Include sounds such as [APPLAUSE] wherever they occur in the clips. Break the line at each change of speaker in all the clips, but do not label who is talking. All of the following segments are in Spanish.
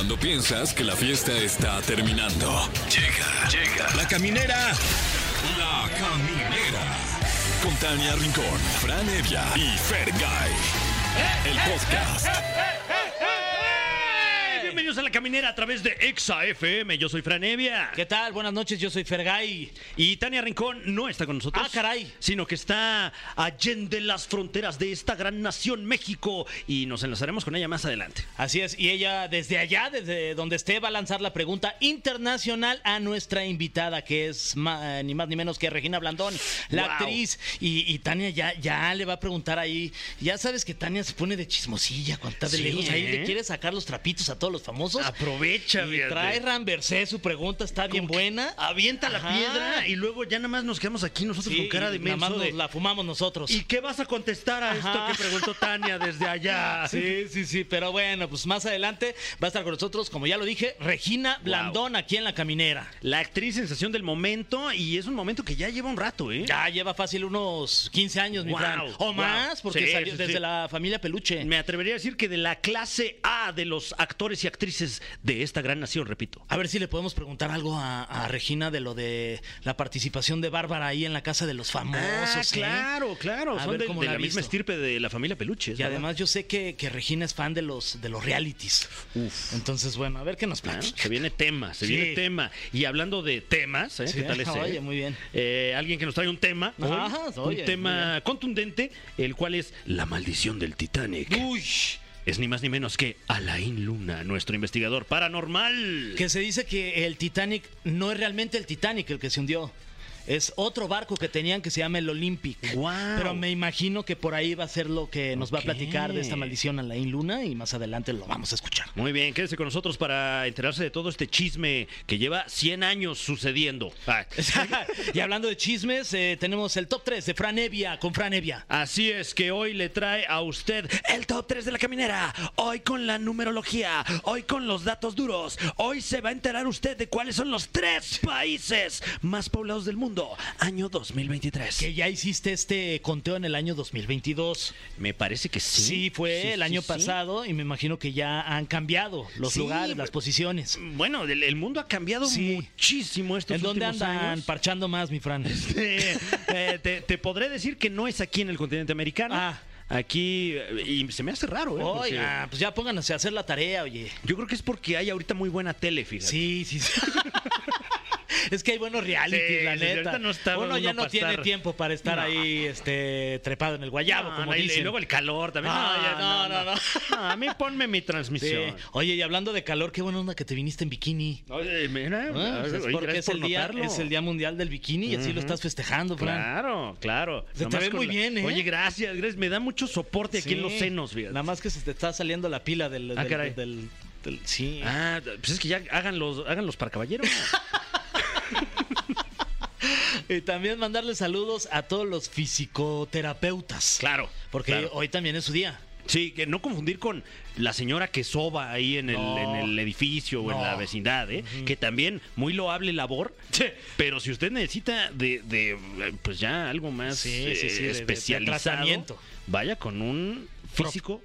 Cuando piensas que la fiesta está terminando. Llega, llega. La caminera. La caminera. Con Tania Rincón, Fran Evia y Fergay. El podcast.
Bienvenidos a la caminera a través de Exa FM. Yo soy Fran Evia.
¿Qué tal? Buenas noches, yo soy Fergay.
Y Tania Rincón no está con nosotros.
Ah, caray.
Sino que está allende las fronteras de esta gran nación México. Y nos enlazaremos con ella más adelante.
Así es, y ella desde allá, desde donde esté, va a lanzar la pregunta internacional a nuestra invitada, que es ma- ni más ni menos que Regina Blandón, la
Wow.
actriz. Y, y Tania ya, ya le va a preguntar ahí. Ya sabes que Tania se pone de chismosilla cuando está de
Sí,
lejos. Ahí
¿eh?
le quiere sacar los trapitos a todos los famosos.
Aprovecha,
y trae Ramversé, su pregunta está bien buena.
Avienta la
Ajá.
piedra y luego ya nada más nos quedamos aquí nosotros
Sí,
con cara de
y nada más
menso de-
nos la fumamos nosotros.
¿Y qué vas a contestar a
Ajá.
esto que preguntó Tania desde allá? [LAUGHS]
Sí, sí, sí, pero bueno, pues más adelante va a estar con nosotros, como ya lo dije, Regina Blandón aquí en La Caminera.
La actriz sensación del momento y es un momento que ya lleva un rato, ¿eh?
Ya lleva fácil unos 15 años, mi
Wow,
Fran. O
wow.
más, porque
Sí,
salió
sí,
desde la familia Peluche.
Me atrevería a decir que de la clase A de los actores y actrices de esta gran nación, repito.
A ver si le podemos preguntar algo a, a Regina de lo de la participación de Bárbara ahí en la casa de los famosos.
Ah,
¿eh?
claro, claro.
A
Son
ver
de,
cómo
de
la
misma estirpe de la familia Peluche. es
Y
verdad.
además yo sé que, que Regina es fan de los, de los realities.
Uf.
Entonces, bueno, a ver qué nos
Ah,
platica.
Se viene tema, se
Sí.
viene tema. Y hablando de temas, ¿eh?
Sí,
¿qué tal ese?
oye, muy bien.
Eh, alguien que nos trae un tema, hoy,
Ajá, oye,
un tema contundente, el cual es la maldición del Titanic.
Uy,
Es ni más ni menos que Alain Luna, nuestro investigador paranormal.
que se dice que el Titanic no es realmente el Titanic el que se hundió. Es otro barco que tenían que se llama el Olympic. Pero me imagino que por ahí va a ser lo que nos va a platicar de esta maldición a la Luna y más adelante lo vamos a escuchar.
Muy bien, quédese con nosotros para enterarse de todo este chisme que lleva 100 años sucediendo. [LAUGHS]
Y hablando de chismes, eh, tenemos el top 3 de Fran Evia con Fran Evia.
Así es que hoy le trae a usted el top 3 de la caminera. Hoy con la numerología, hoy con los datos duros. Hoy se va a enterar usted de cuáles son los tres países más poblados del mundo. Año 2023.
Que ya hiciste este conteo en el año 2022.
Me parece que sí.
Sí, fue
Sí,
el
sí,
año
sí.
pasado y me imagino que ya han cambiado los lugares, las posiciones.
Bueno, el, el mundo ha cambiado muchísimo estos
¿En dónde
últimos
andan
años.
parchando más, mi Fran?
Eh, [LAUGHS] eh, te, te podré decir que no es aquí en el continente americano.
Ah.
Aquí, eh, y se me hace raro, ¿eh? porque
pues ya pónganse a hacer la tarea, oye.
Yo creo que es porque hay ahorita muy buena tele, fíjate.
Sí, sí, sí. [LAUGHS] [LAUGHS] Es que hay buenos reality,
Sí,
la neta.
no está
uno ya no tiene tiempo para estar
No.
ahí este, trepado en el guayabo,
No,
como dicen.
Y luego el calor también.
Ah, no, no, no.
A mí ponme mi
Sí.
transmisión.
Oye, y hablando de calor, qué buena onda que te viniste en bikini.
Oye, mira,
Ah, pues es
oye,
porque es el,
por
día, es el Día Mundial del Bikini y así lo estás festejando, Fran.
Claro, claro.
Se te ve muy bien, ¿eh?
Oye, gracias, gracias. Me da mucho soporte aquí en los senos, fíjate.
Nada más que se te está saliendo la pila del...
Ah,
del-
caray.
del- del- sí.
Ah, pues es que ya háganlos, háganlos para caballeros. [LAUGHS] [LAUGHS]
Y también mandarle saludos a todos los fisicoterapeutas.
claro.
Porque
claro.
hoy también es su día.
Sí, que no confundir con la señora que soba ahí en el,
No.
en el edificio o en la vecindad, ¿eh? que también muy loable labor. Pero si usted necesita de, de, pues ya algo más
Sí,
eh,
sí, sí, de- de- de
especializado, vaya con un físico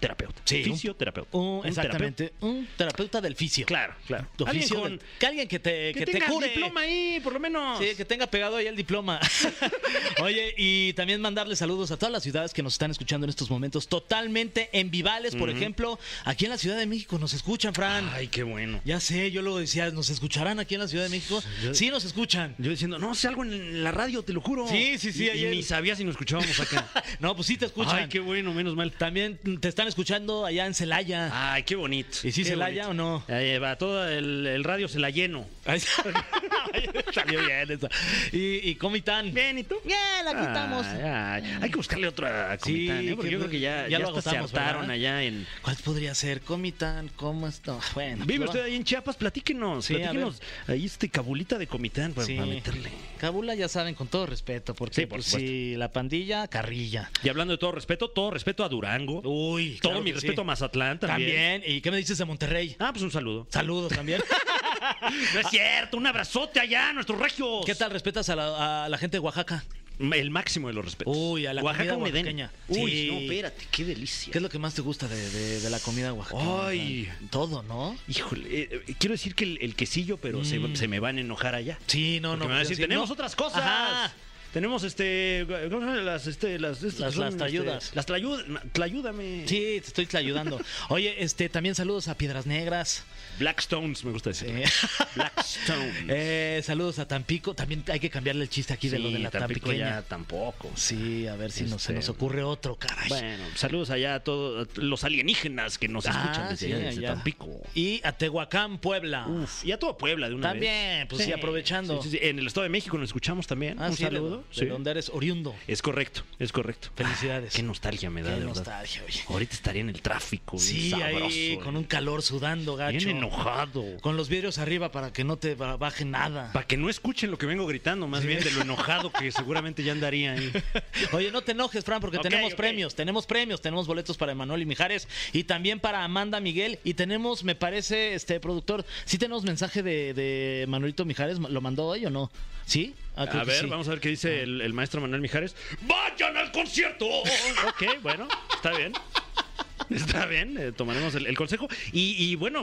terapeuta.
Sí,
fisioterapeuta.
Un-
Un
exactamente. Un terapeuta del fisio.
Claro, claro.
Tu
Alguien
oficio
con-
del- que alguien que te,
Que,
que te
tenga
cure.
diploma ahí, por lo menos.
Sí, que tenga pegado ahí el diploma. [LAUGHS] Oye, y también mandarle saludos a todas las ciudades que nos están escuchando en estos momentos totalmente en Vivales, por ejemplo. Aquí en la Ciudad de México nos escuchan, Fran.
Ay, qué bueno.
Ya sé, yo lo decía, ¿nos escucharán aquí en la Ciudad de México? Sí, nos escuchan.
Yo diciendo, no, sé algo en la radio, te lo juro.
Sí, sí, sí,
Y, y ni sabía si nos escuchábamos acá. [LAUGHS]
No, pues sí te escuchan.
Ay, qué bueno, menos mal.
También te están escuchando allá en Celaya.
Ay, qué bonito.
¿Y
qué
Celaya
bonito.
o no?
Ahí va, todo el, el radio se la lleno. [LAUGHS]
Salió bien esa. Y, y Comitán.
Bien, ¿y tú?
Bien, la quitamos.
Ay, ay, Hay que buscarle otra Comitán,
Sí,
¿eh? Porque
que-
yo creo que ya,
ya
ya,
lo
se
agotamos, ¿verdad?
allá en...
¿Cuál podría ser? Comitán, ¿cómo está? Bueno.
¿Vive
pues,
usted ahí en Chiapas? Platíquenos,
Sí,
platíquenos ahí este cabulita de Comitán para,
Sí.
para meterle.
Cabula ya saben, con todo respeto, porque
Sí, por
pues, si la pandilla, carrilla.
Y hablando de todo respeto, todo respeto a Durango.
Uy,
todo
claro
mi respeto
sí.
a Mazatlán también.
También. ¿Y qué me dices de Monterrey?
Ah, pues un saludo.
Saludos también. [LAUGHS]
No es cierto, un abrazote allá nuestros regios.
¿Qué tal respetas a la, a la gente de Oaxaca?
el máximo de los respetos.
Uy, a la
Oaxaca
comida oaxaqueña.
Uy,
Sí.
no, espérate, qué delicia.
¿Qué es lo que más te gusta de, de- de la comida oaxaqueña?
Ay.
Todo, ¿no?
Híjole, eh, eh, quiero decir que el, el quesillo, pero se,
Mm.
se me van a enojar allá.
Sí, no,
Porque
no.
me van a decir,
sí,
tenemos
no.
otras cosas.
Ajá.
Tenemos este. ¿Cómo se llaman? Las, este, las, estas
Las-
son,
las tlayudas.
este, las tlayudas. Tlayúdame.
Sí, te estoy ayudando. [LAUGHS] Oye, este, también saludos a Piedras Negras.
Blackstones, me gusta decir. [LAUGHS] Blackstones.
eh, saludos a Tampico. También hay que cambiarle el chiste aquí de lo de la
Tampico ya tampoco.
Sí, a ver si nos, se
Este,
nos ocurre otro, caray.
Bueno, saludos allá a todos los alienígenas que nos escuchan
Ah,
desde,
sí,
allá, desde
allá.
Tampico.
Y a Tehuacán, Puebla.
Uf, y a toda Puebla de una
También,
vez.
pues sí, aprovechando.
Sí, sí, sí. En el Estado de México nos escuchamos también.
Ah,
Un
de-
saludo.
De,
sí.
donde eres oriundo.
Es correcto, es correcto.
Felicidades.
Ah, qué nostalgia me da,
Qué
de verdad.
nostalgia, oye.
Ahorita estaría en el tráfico. bien
Sí, ahí
sabroso,
con
eh.
un calor sudando, gacho.
Bien enojado.
Con los vidrios arriba para que no te ba- baje nada.
Para que no escuchen lo que vengo gritando, más bien de lo enojado que seguramente ya andaría ahí. [LAUGHS]
Oye, no te enojes, Fran, porque tenemos premios, tenemos premios, tenemos boletos para Emanuel y Mijares y también para Amanda Miguel y tenemos, me parece, este productor, sí tenemos mensaje de, de Manuelito Mijares, ¿lo mandó hoy o no? ¿Sí? Ah,
A ver,
sí.
vamos a ver qué dice el, el maestro Manuel Mijares. ¡Vayan al concierto! ok, bueno, está bien. [LAUGHS] Está bien, eh, tomaremos el, el consejo. Y, y bueno,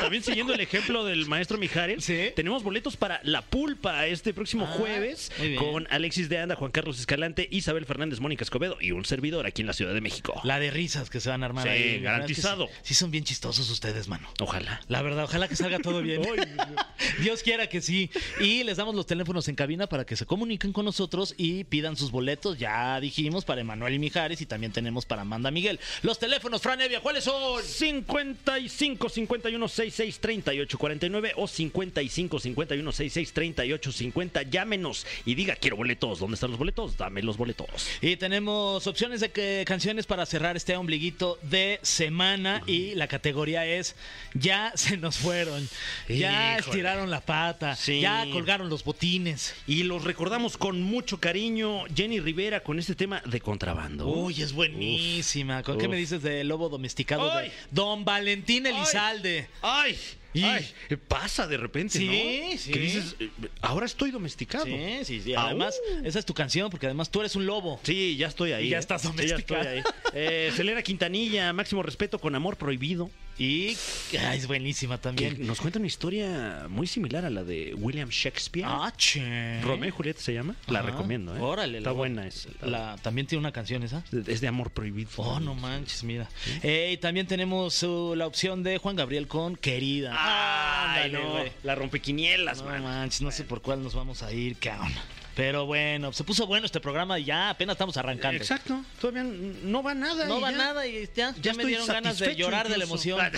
también siguiendo el ejemplo del maestro Mijares,
Sí.
tenemos boletos para La Pulpa este próximo
Ah,
jueves con Alexis de Anda, Juan Carlos Escalante, Isabel Fernández, Mónica Escobedo y un servidor aquí en la Ciudad de México.
La de risas que se van a armar
Sí,
ahí. La verdad es que
garantizado.
Sí, sí son bien chistosos ustedes, mano.
Ojalá.
La verdad, ojalá que salga todo bien. [LAUGHS] [LAUGHS] Dios quiera que sí. Y les damos los teléfonos en cabina para que se comuniquen con nosotros y pidan sus boletos. Ya dijimos para Emanuel Mijares y también tenemos para Amanda Miguel. Los teléfonos, Fran Evia, ¿cuáles son?
55 51 66 38 49 o 55 51 66 38 50. Llámenos y diga, quiero boletos. ¿Dónde están los boletos? Dame los boletos.
Y tenemos opciones de que, canciones para cerrar este ombliguito de semana. Y la categoría es Ya se nos fueron. Ya
Híjole.
estiraron la pata.
Sí.
Ya colgaron los botines.
Y los recordamos con mucho cariño. Jenny Rivera con este tema de contrabando.
Uy, es buenísima. ¿Con qué me dices de Lobo Domesticado?
¡Ay!
De Don Valentín Elizalde.
¡Ay!
Y-
ay, pasa de repente,
Sí,
¿no?
sí.
Que dices, eh, ahora estoy domesticado.
Sí, sí, sí. Además, esa es tu canción, porque además tú eres un lobo.
Sí, ya estoy ahí.
Y ya
¿eh?
estás
Sí,
domesticado.
estoy ahí. Eh, Selena Quintanilla, máximo respeto con amor prohibido.
Y es buenísima
Que
también.
nos cuenta una historia muy similar a la de William Shakespeare.
Ah, che.
Romeo y Julieta se llama. La
Ajá.
recomiendo, ¿eh?
Órale.
Está
la-
buena esa.
La, también tiene una canción esa.
Es de amor prohibido.
Oh, no manches, mira. Eh, y también tenemos uh, la opción de Juan Gabriel con Querida.
Ay, no. La rompequinielas,
No
man.
manches, no sé por cuál nos vamos a ir, cabrón. Pero bueno, se puso bueno este programa y ya apenas estamos arrancando.
Exacto. Todavía no va nada.
No va
ya.
nada y ya, ya, me dieron ganas de llorar de la emoción. [LAUGHS]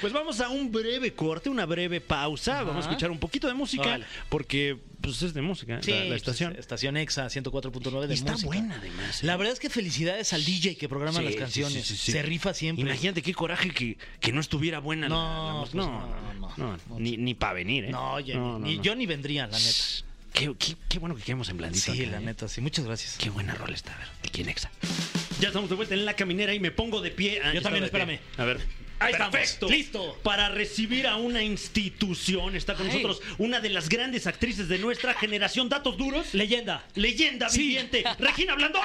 Pues vamos a un breve corte, una breve pausa.
Ajá.
Vamos a escuchar un poquito de música porque pues es de música
Sí,
la, la estación.
pues, estación EXA 104.9 de
Y está
música.
buena además. ¿eh?
La verdad es que felicidades al DJ que programa
Sí,
las canciones.
sí.
Se rifa siempre.
Imagínate qué coraje que, que no estuviera buena la-
No,
la,
pues
no,
no,
no,
no,
ni, ni para venir, ¿eh?
No, oye, ni yo ni vendría, la neta.
Qué, qué- qué bueno que quedemos en blandito.
Sí,
acá,
la
¿eh?
neta, sí. Muchas gracias.
Qué buena rola está, a ver, aquí en Exa. Ya estamos de vuelta en la caminera y me pongo de pie. Ah,
Yo también,
pie.
espérame.
A ver.
Ahí estamos.
Perfecto.
Listo.
Para recibir a una institución está con
Ay.
nosotros una de las grandes actrices de nuestra generación. Datos duros.
Leyenda.
Leyenda
Sí.
viviente. [LAUGHS] Regina Blandón.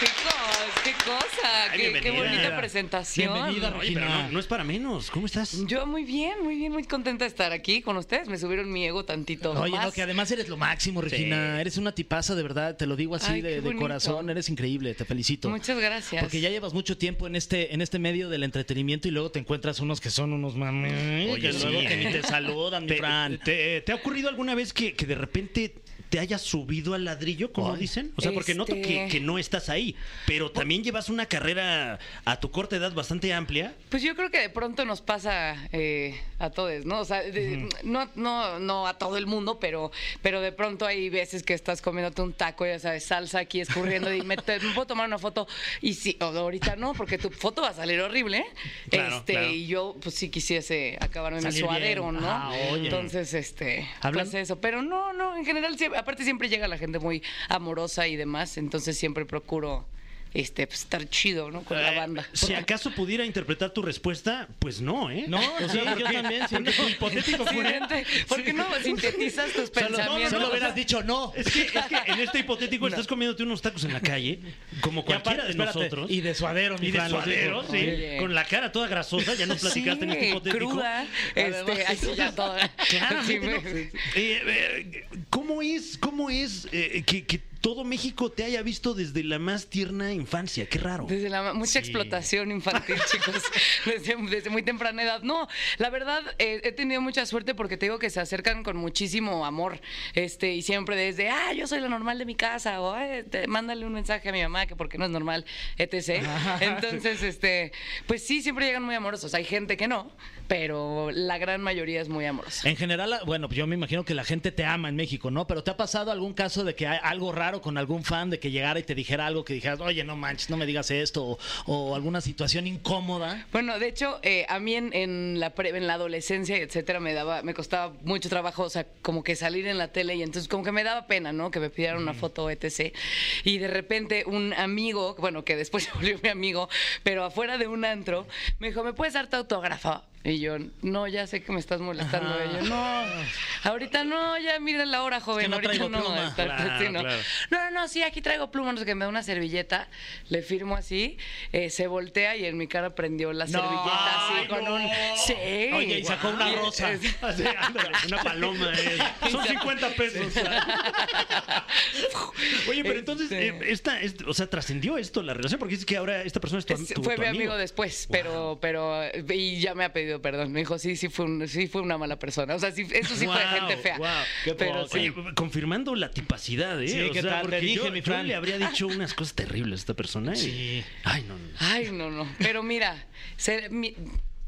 Chicos, qué cosa,
Ay,
qué, bonita presentación.
Bienvenida,
Oye, pero
Regina.
no, no es para menos. ¿Cómo estás?
Yo muy bien, muy bien, muy contenta de estar aquí con ustedes. Me subieron mi ego tantito.
Oye,
más.
no, que además eres lo máximo, Regina. Eres una tipaza, de verdad. Te lo digo así
Ay,
de, de corazón. Eres increíble. Te felicito.
Muchas gracias.
Porque ya llevas mucho tiempo en este, en este medio del entretenimiento y luego te encuentras unos que son unos mames.
Oye,
que
sí,
luego que
¿eh?
ni te saludan, mi
¿Te,
Fran.
te- te ha ocurrido alguna vez que, que de repente te hayas subido al ladrillo, como
Ay.
dicen? O sea, porque noto
Este-
que, que no estás ahí, pero también llevas una carrera a tu corta edad bastante amplia.
Pues yo creo que de pronto nos pasa eh, a todos, ¿no? O sea, de- no, no, no a todo el mundo, pero, pero de pronto hay veces que estás comiéndote un taco, ya sabes, salsa aquí escurriendo y me, te- me puedo tomar una foto y sí, o- ahorita no, porque tu foto va a salir horrible.
Claro,
este,
claro.
y yo pues sí quisiese acabarme mi
Salir bien.
suadero, ¿no?
Ah, oye.
Entonces, este,
Hablan-
pues eso, pero no, no, en general siempre- aparte siempre llega la gente muy amorosa y demás, entonces siempre procuro este, pues, estar chido, ¿no? Con la
Eh,
banda.
Si acaso pudiera interpretar tu respuesta, pues no, ¿eh?
No, [LAUGHS]
o sea,
yo también,
tu hipotético
Sí,
fuera-
¿Por qué no sintetizas tus [LAUGHS] pensamientos?
solo hubieras dicho no.
Es que, es que en este hipotético estás comiéndote unos tacos en la calle, como cualquiera
aparte,
de
espérate,
nosotros.
Y de suadero, mi
Y de suadero, sí.
Oye.
Con la cara toda grasosa, ya nos platicaste en este hipotético.
cruda, este, así ya toda. [LAUGHS]
¿no? Eh, eh, ¿Cómo es, cómo es eh, que, que todo México te haya visto desde la más tierna infancia? Qué raro.
Desde la mucha
Sí.
explotación infantil, [LAUGHS] chicos, desde, desde muy temprana edad. No, la verdad eh, he tenido mucha suerte porque te digo que se acercan con muchísimo amor, este y siempre desde, ah, yo soy la normal de mi casa o "Ay, te- mándale un mensaje a mi mamá que porque no es normal, etc. [LAUGHS] Entonces, este, pues sí, siempre llegan muy amorosos. Hay gente que no, pero la gran mayoría es muy amorosa.
En general, bueno, yo me imagino que la gente te ama en México, ¿no? Pero ¿te ha pasado algún caso de que hay algo raro con algún fan, de que llegara y te dijera algo que dijeras, oye, no manches, no me digas esto, o, o alguna situación incómoda?
Bueno, de hecho, eh, a mí en, en la pre- en la adolescencia, etcétera, me daba, me costaba mucho trabajo, o sea, como que salir en la tele y entonces como que me daba pena, ¿no? Que me pidieran una foto, etc. Y de repente un amigo, bueno, que después [LAUGHS] se volvió mi amigo, pero afuera de un antro, me dijo, ¿me puedes dar tu autógrafo? Y yo, no, ya sé que me estás molestando.
Ajá.
Y yo, no, ahorita no, ya mira la hora, joven.
no
ahorita no.
pluma.
Claro,
sí, no.
claro.
No, no, sí, aquí traigo pluma, no sé qué, me da una servilleta, le firmo así, eh, se voltea y en mi cara prendió la
No,
servilleta así
ay,
con
no.
un... Sí.
Oye, y sacó una rosa. [LAUGHS] [LAUGHS]
es-
Así, ándale, una paloma. eh. [LAUGHS] Son 50 pesos. Oye, pero entonces,
Este-
eh, esta, este- o sea, trascendió esto la relación, porque dices que ahora esta persona es tu,
Es-
tu-
fue
tu
mi amigo después, pero, pero, y ya me ha pedido perdón. Me dijo, sí, sí fue, un- sí fue una mala persona. O sea, sí, eso sí fue gente fea.
guau.
Qué
pero.
Oye, confirmando la tipacidad, ¿eh?
Sí,
O
¿qué
sea,
tal? Te
porque
dije,
yo,
mi
yo le habría dicho unas cosas terribles a esta persona. y-
Sí.
Ay, no, no.
Ay, no, no. Pero mira, ser- mi-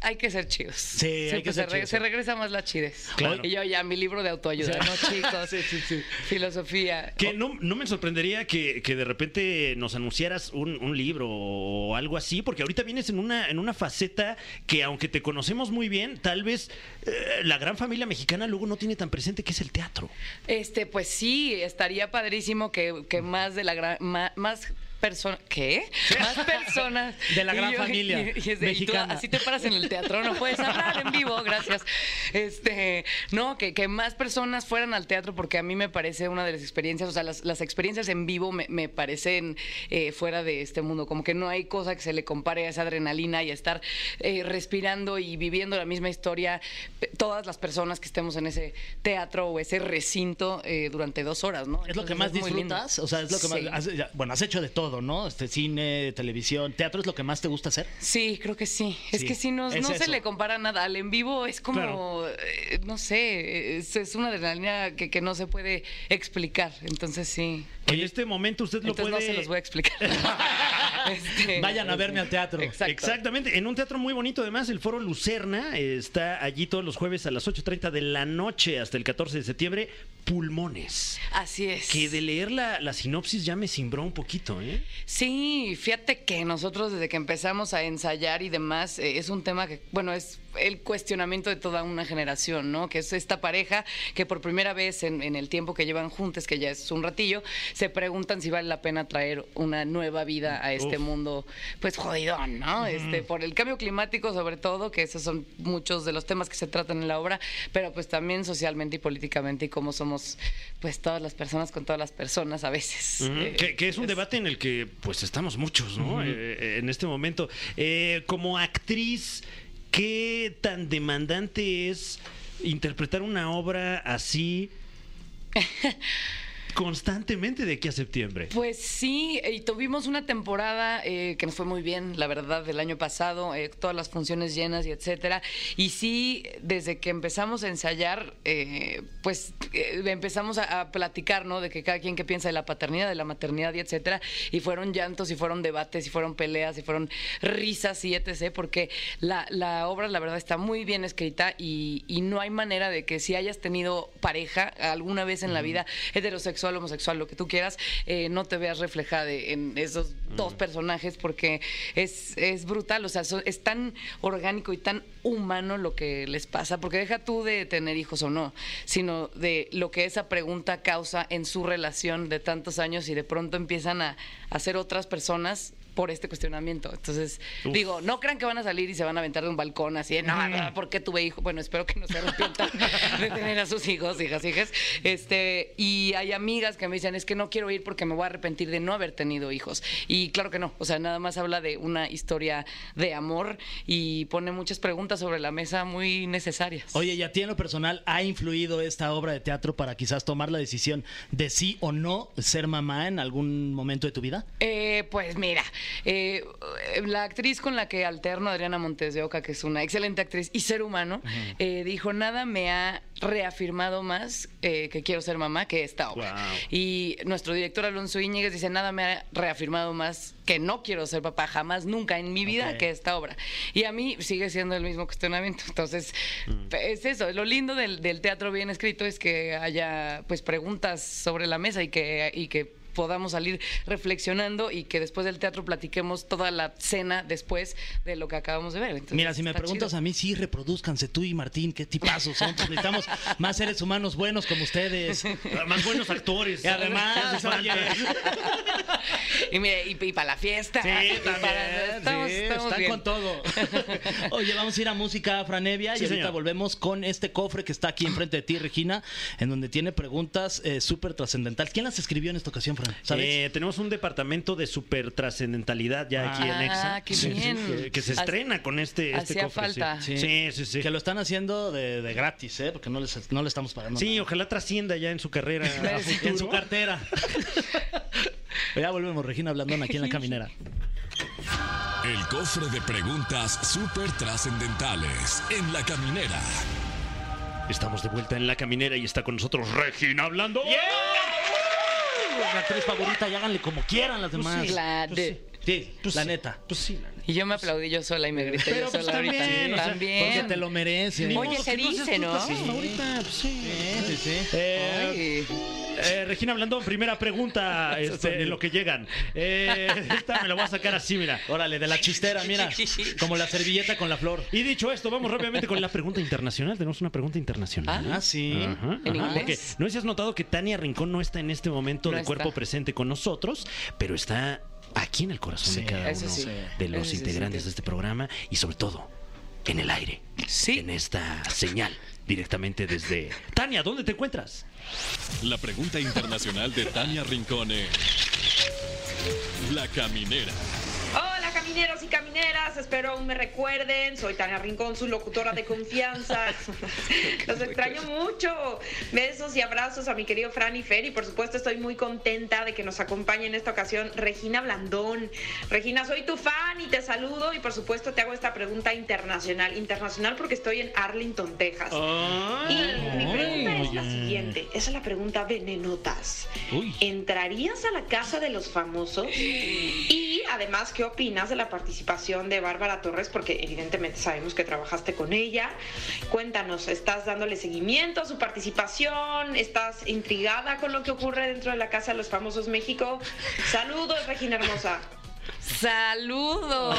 hay que ser chidos.
Sí, hay
Siempre
que ser
se,
chidos.
se regresa más la chidez.
Claro.
Y yo ya, mi libro de autoayuda, ¿no, [LAUGHS] chicos?
Sí, sí, sí.
Filosofía.
Que no, no me sorprendería que, que de repente nos anunciaras un, un libro o algo así, porque ahorita vienes en una, en una faceta que aunque te conocemos muy bien, tal vez eh, la gran familia mexicana luego no tiene tan presente que es el teatro.
Este, pues sí, estaría padrísimo que, que más de la gran, más, personas, ¿qué? Más personas [LAUGHS]
De la gran familia
y- y- y- y tú
mexicana.
así te paras en el teatro, no puedes hablar en vivo, gracias. Este, no, que, que más personas fueran al teatro porque a mí me parece una de las experiencias, o sea, las, las experiencias en vivo me, me parecen eh, fuera de este mundo, como que no hay cosa que se le compare a esa adrenalina y a estar eh, respirando y viviendo la misma historia todas las personas que estemos en ese teatro o ese recinto eh, durante dos horas, ¿no?
¿Es lo que más disfrutas? O sea, es lo que más...
Sí.
has- ya- bueno, has hecho de todo, ¿no? Este, cine, televisión, teatro es lo que más te gusta hacer.
Sí, creo que sí. Es
Sí,
que sí, no,
es
no se le compara nada. Al en vivo es como,
Claro.
eh, no sé, es, es una adrenalina que, que no se puede explicar. Entonces sí.
En este momento usted lo
Entonces
puede...
no se los voy a explicar. [LAUGHS] Este,
Vayan a verme al teatro.
Exacto.
Exactamente, en un teatro muy bonito además, el Foro Lucerna está allí todos los jueves a las 8.30 de la noche hasta el 14 de septiembre, Pulmones.
Así es.
Que de leer la, la sinopsis ya me cimbró un poquito, ¿eh?
Sí, fíjate que nosotros desde que empezamos a ensayar y demás, eh, es un tema que, bueno, es el cuestionamiento de toda una generación, ¿no? Que es esta pareja que por primera vez en, en el tiempo que llevan juntos, que ya es un ratillo, se preguntan si vale la pena traer una nueva vida a este
Uf.
mundo, pues jodidón, ¿no? Este, por el cambio climático sobre todo, que esos son muchos de los temas que se tratan en la obra, pero pues también socialmente y políticamente y cómo somos, pues todas las personas con todas las personas a veces. Eh,
que, que es un debate en el que pues estamos muchos, ¿no? Eh, en este momento. Eh, como actriz, ¿qué tan demandante es interpretar una obra así [LAUGHS] constantemente de aquí a septiembre?
Pues sí, y tuvimos una temporada eh, que nos fue muy bien, la verdad, del año pasado, eh, todas las funciones llenas y etcétera. Y sí, desde que empezamos a ensayar, eh, pues eh, empezamos a, a platicar, ¿no? De que cada quien que piensa de la paternidad, de la maternidad y etcétera. Y fueron llantos, y fueron debates, y fueron peleas, y fueron risas y etc. Porque la, la obra, la verdad, está muy bien escrita y, y no hay manera de que si hayas tenido pareja alguna vez en la vida heterosexual, homosexual, lo que tú quieras, eh, no te veas reflejada en esos dos personajes porque es, es brutal, o sea, so- es tan orgánico y tan humano lo que les pasa, porque deja tú de tener hijos o no, sino de lo que esa pregunta causa en su relación de tantos años y de pronto empiezan a, a ser otras personas por este cuestionamiento. Entonces, digo, no crean que van a salir y se van a aventar de un balcón así, de, no, no, ¿por qué tuve hijos? Bueno, espero que no se arrepientan [LAUGHS] de tener a sus hijos, hijas, hijas. Este, y hay amigas que me dicen, es que no quiero ir porque me voy a arrepentir de no haber tenido hijos. Y claro que no, o sea, nada más habla de una historia de amor y pone muchas preguntas sobre la mesa muy necesarias.
Oye, ¿y a ti en lo personal ha influido esta obra de teatro para quizás tomar la decisión de sí o no ser mamá en algún momento de tu vida?
Eh, pues mira, eh, la actriz con la que alterno, Adriana Montes de Oca, que es una excelente actriz y ser humano, eh, dijo, nada me ha reafirmado más eh, que quiero ser mamá que esta obra. Y nuestro director Alonso Íñiguez dice, nada me ha reafirmado más que no quiero ser papá jamás, nunca en mi vida que esta obra. Y a mí sigue siendo el mismo cuestionamiento. Entonces, es eso. Lo lindo del, del teatro bien escrito es que haya pues preguntas sobre la mesa y que, y que podamos salir reflexionando y que después del teatro platiquemos toda la cena después de lo que acabamos de ver. Entonces,
Mira, si me preguntas
chido.
a mí, sí, reproduzcanse tú y Martín, qué tipazos son. Pues necesitamos más seres humanos buenos como ustedes. [LAUGHS]
Más buenos actores.
Y además, oye, [LAUGHS]
y, mire, y, para la fiesta.
Sí, también.
para- estamos,
sí,
estamos
están
bien.
con todo. [LAUGHS] Oye, vamos a ir a música, Franevia,
Sí,
y ahorita
señor.
volvemos con este cofre que está aquí enfrente de ti, Regina, en donde tiene preguntas eh, súper trascendentales. ¿Quién las escribió en esta ocasión? ¿Sabes?
Eh, tenemos un departamento de super trascendentalidad ya aquí en
Ah,
Exa.
qué
Sí,
bien.
Que, que se
Hace-
estrena con este, este
hacía
cofre. sí.
falta.
Sí, sí, sí.
Que lo están haciendo de, de gratis, ¿eh? Porque no, les, no le estamos pagando.
Sí,
nada.
ojalá trascienda ya en su carrera. [LAUGHS] a
en su cartera. [LAUGHS] ya volvemos, Regina Blandón, aquí en La Caminera.
El cofre de preguntas súper trascendentales en la caminera.
Estamos de vuelta en la caminera y está con nosotros Regina hablando.
La actriz favorita y háganle como quieran las demás.
La de-
Sí, la neta.
Pues sí, la neta.
Y yo me aplaudí yo sola y me grité
Pero,
yo
pues,
sola ahorita.
también, o sea,
también.
Porque te lo mereces.
Ni
Oye, se dice, ¿no?
actriz favorita, pues sí.
Sí, sí, sí.
Eh, eh, Regina Blandón, primera pregunta [LAUGHS] este, en lo que llegan. Eh, [LAUGHS] esta me la voy a sacar así, mira.
Órale, de la chistera, mira. [LAUGHS] Como la servilleta con la flor.
Y dicho esto, vamos rápidamente con la pregunta internacional. Tenemos una pregunta internacional.
Ah, sí.
Ajá,
¿En
ajá,
inglés?
porque no sé si has notado que Tania Rincón no está en este momento
No
de cuerpo
está.
presente con nosotros, pero está aquí en el corazón
Sí,
de cada uno
sí.
de los
Eso
integrantes
sí.
de este programa y sobre todo en el aire,
Sí.
en esta señal directamente desde [LAUGHS] Tania, ¿dónde te encuentras?
La pregunta internacional de Tania Rincone. La caminera.
Hola camineros y camineras, espero aún me recuerden, soy Tania Rincón, su locutora de confianza. [LAUGHS] Los extraño mucho. Besos y abrazos a mi querido Fran y Fer y por supuesto estoy muy contenta de que nos acompañe en esta ocasión Regina Blandón. Regina, soy tu fan y te saludo y por supuesto te hago esta pregunta internacional, internacional porque estoy en Arlington, Texas. Y mi pregunta es la siguiente, esa es la pregunta venenotas.
Uy.
¿Entrarías a la casa de los famosos? [GASPS] Y además, ¿qué opinas de la participación de Bárbara Torres? Porque evidentemente sabemos que trabajaste con ella. Cuéntanos, ¿estás dándole seguimiento a su participación? ¿Estás intrigada con lo que ocurre dentro de la casa de los famosos México? Saludos, Regina Hermosa.
¡Saludos! [LAUGHS]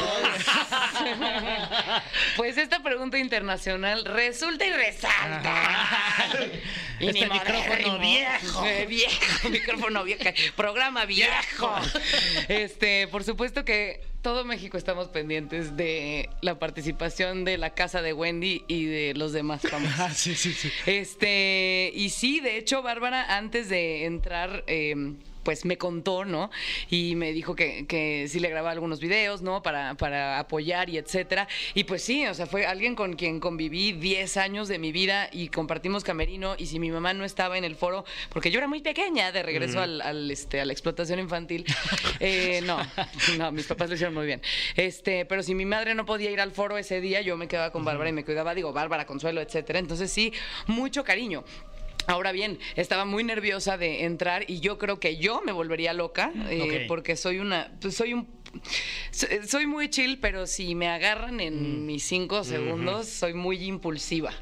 pues esta pregunta internacional resulta y resalta. Y
Este [LAUGHS] micrófono viejo.
Eh, viejo, micrófono viejo. Programa viejo. Este, por supuesto que todo México estamos pendientes de la participación de la casa de Wendy y de los demás famosos.
Ah, sí, sí, sí.
Este, y sí, de hecho, Bárbara, antes de entrar, eh, pues me contó, ¿no? Y me dijo que, que sí le grababa algunos videos, ¿no? Para, para apoyar y etcétera. Y pues sí, o sea, fue alguien con quien conviví 10 años de mi vida y compartimos camerino. Y si mi mamá no estaba en el foro, porque yo era muy pequeña de regreso al, al, este, a la explotación infantil, [LAUGHS] eh, no, no, mis papás lo hicieron muy bien. Este, pero si mi madre no podía ir al foro ese día, yo me quedaba con Bárbara y me cuidaba, digo, Bárbara, Consuelo, etcétera. Entonces sí, mucho cariño. Ahora bien, estaba muy nerviosa de entrar y yo creo que yo me volvería loca eh,
Ok.
porque soy una, pues soy un so- soy muy chill, pero si me agarran en mis cinco segundos, soy muy impulsiva.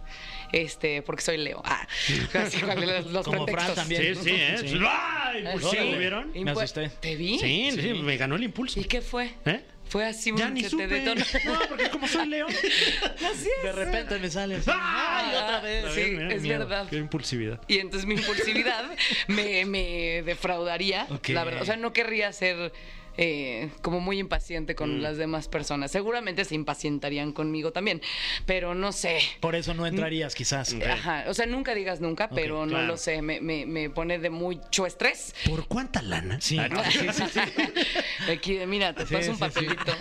Este, porque soy Leo. Ah, [LAUGHS] así con los, los
Como Fran también.
Sí, sí, ¿eh?
Sí.
¡Ay! Pues
Sí.
¿lo vieron?
Me asusté.
¿Te vi?
Sí, sí, me ganó el impulso.
¿Y qué fue?
¿Eh?
Fue así
Ya
un
ni
se
supe.
te detonó.
No, porque como soy Leo. [LAUGHS]
Así es.
De repente me sale. así, ¡Ay, otra vez!
Sí, es
miedo.
verdad.
Qué impulsividad.
Y entonces mi impulsividad [LAUGHS] me, me defraudaría,
Ok.
la verdad. O sea, no querría ser eh, como muy impaciente con
Mm.
las demás personas. Seguramente se impacientarían conmigo también, pero no sé.
Por eso no entrarías, quizás.
Ajá, o sea, nunca digas nunca, pero no lo sé, me, me- me pone de mucho estrés.
¿Por cuánta lana?
Sí.
Ah,
Sí, sí, sí. [LAUGHS]
Aquí, mira, te paso un papelito.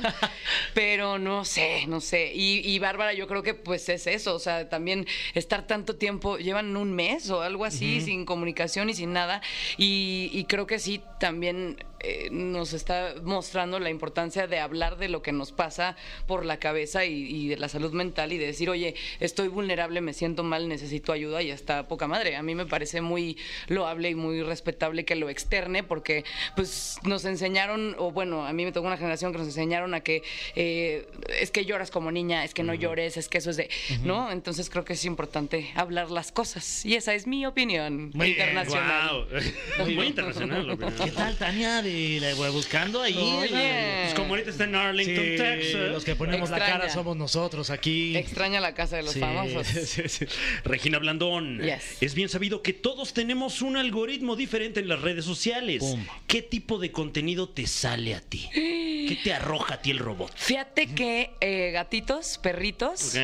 Pero no sé, no sé. Y, y Bárbara, yo creo que pues es eso. O sea, también estar tanto tiempo, llevan un mes o algo así, sin comunicación y sin nada. Y, y creo que sí, también eh, nos está mostrando la importancia de hablar de lo que nos pasa por la cabeza y, y de la salud mental y de decir, oye, estoy vulnerable, me siento mal, necesito ayuda y está poca madre. A mí me parece muy loable y muy respetable que lo externe porque pues nos enseñaron, o bueno, a mí me tocó una generación que nos enseñaron a que eh, es que lloras como niña, es que no llores, es que eso es de, ¿no? Entonces creo que es importante hablar las cosas y esa es mi opinión
Muy bien,
internacional.
guau. [LAUGHS] Muy internacional. [LAUGHS]
¿Qué tal, Tania? De, la- buscando ahí.
Oye.
Pues como ahorita está en Arlington,
Sí,
Texas.
los que ponemos la cara somos nosotros aquí.
Extraña la casa de los
Sí,
famosos. [LAUGHS]
sí, sí.
Regina Blandón.
Yes.
Es bien sabido que todos tenemos un algoritmo diferente en las redes sociales.
Pum.
¿Qué tipo de contenido te sale a ti? ¿Qué te arroja a ti el robot?
Fíjate que eh, gatitos, perritos,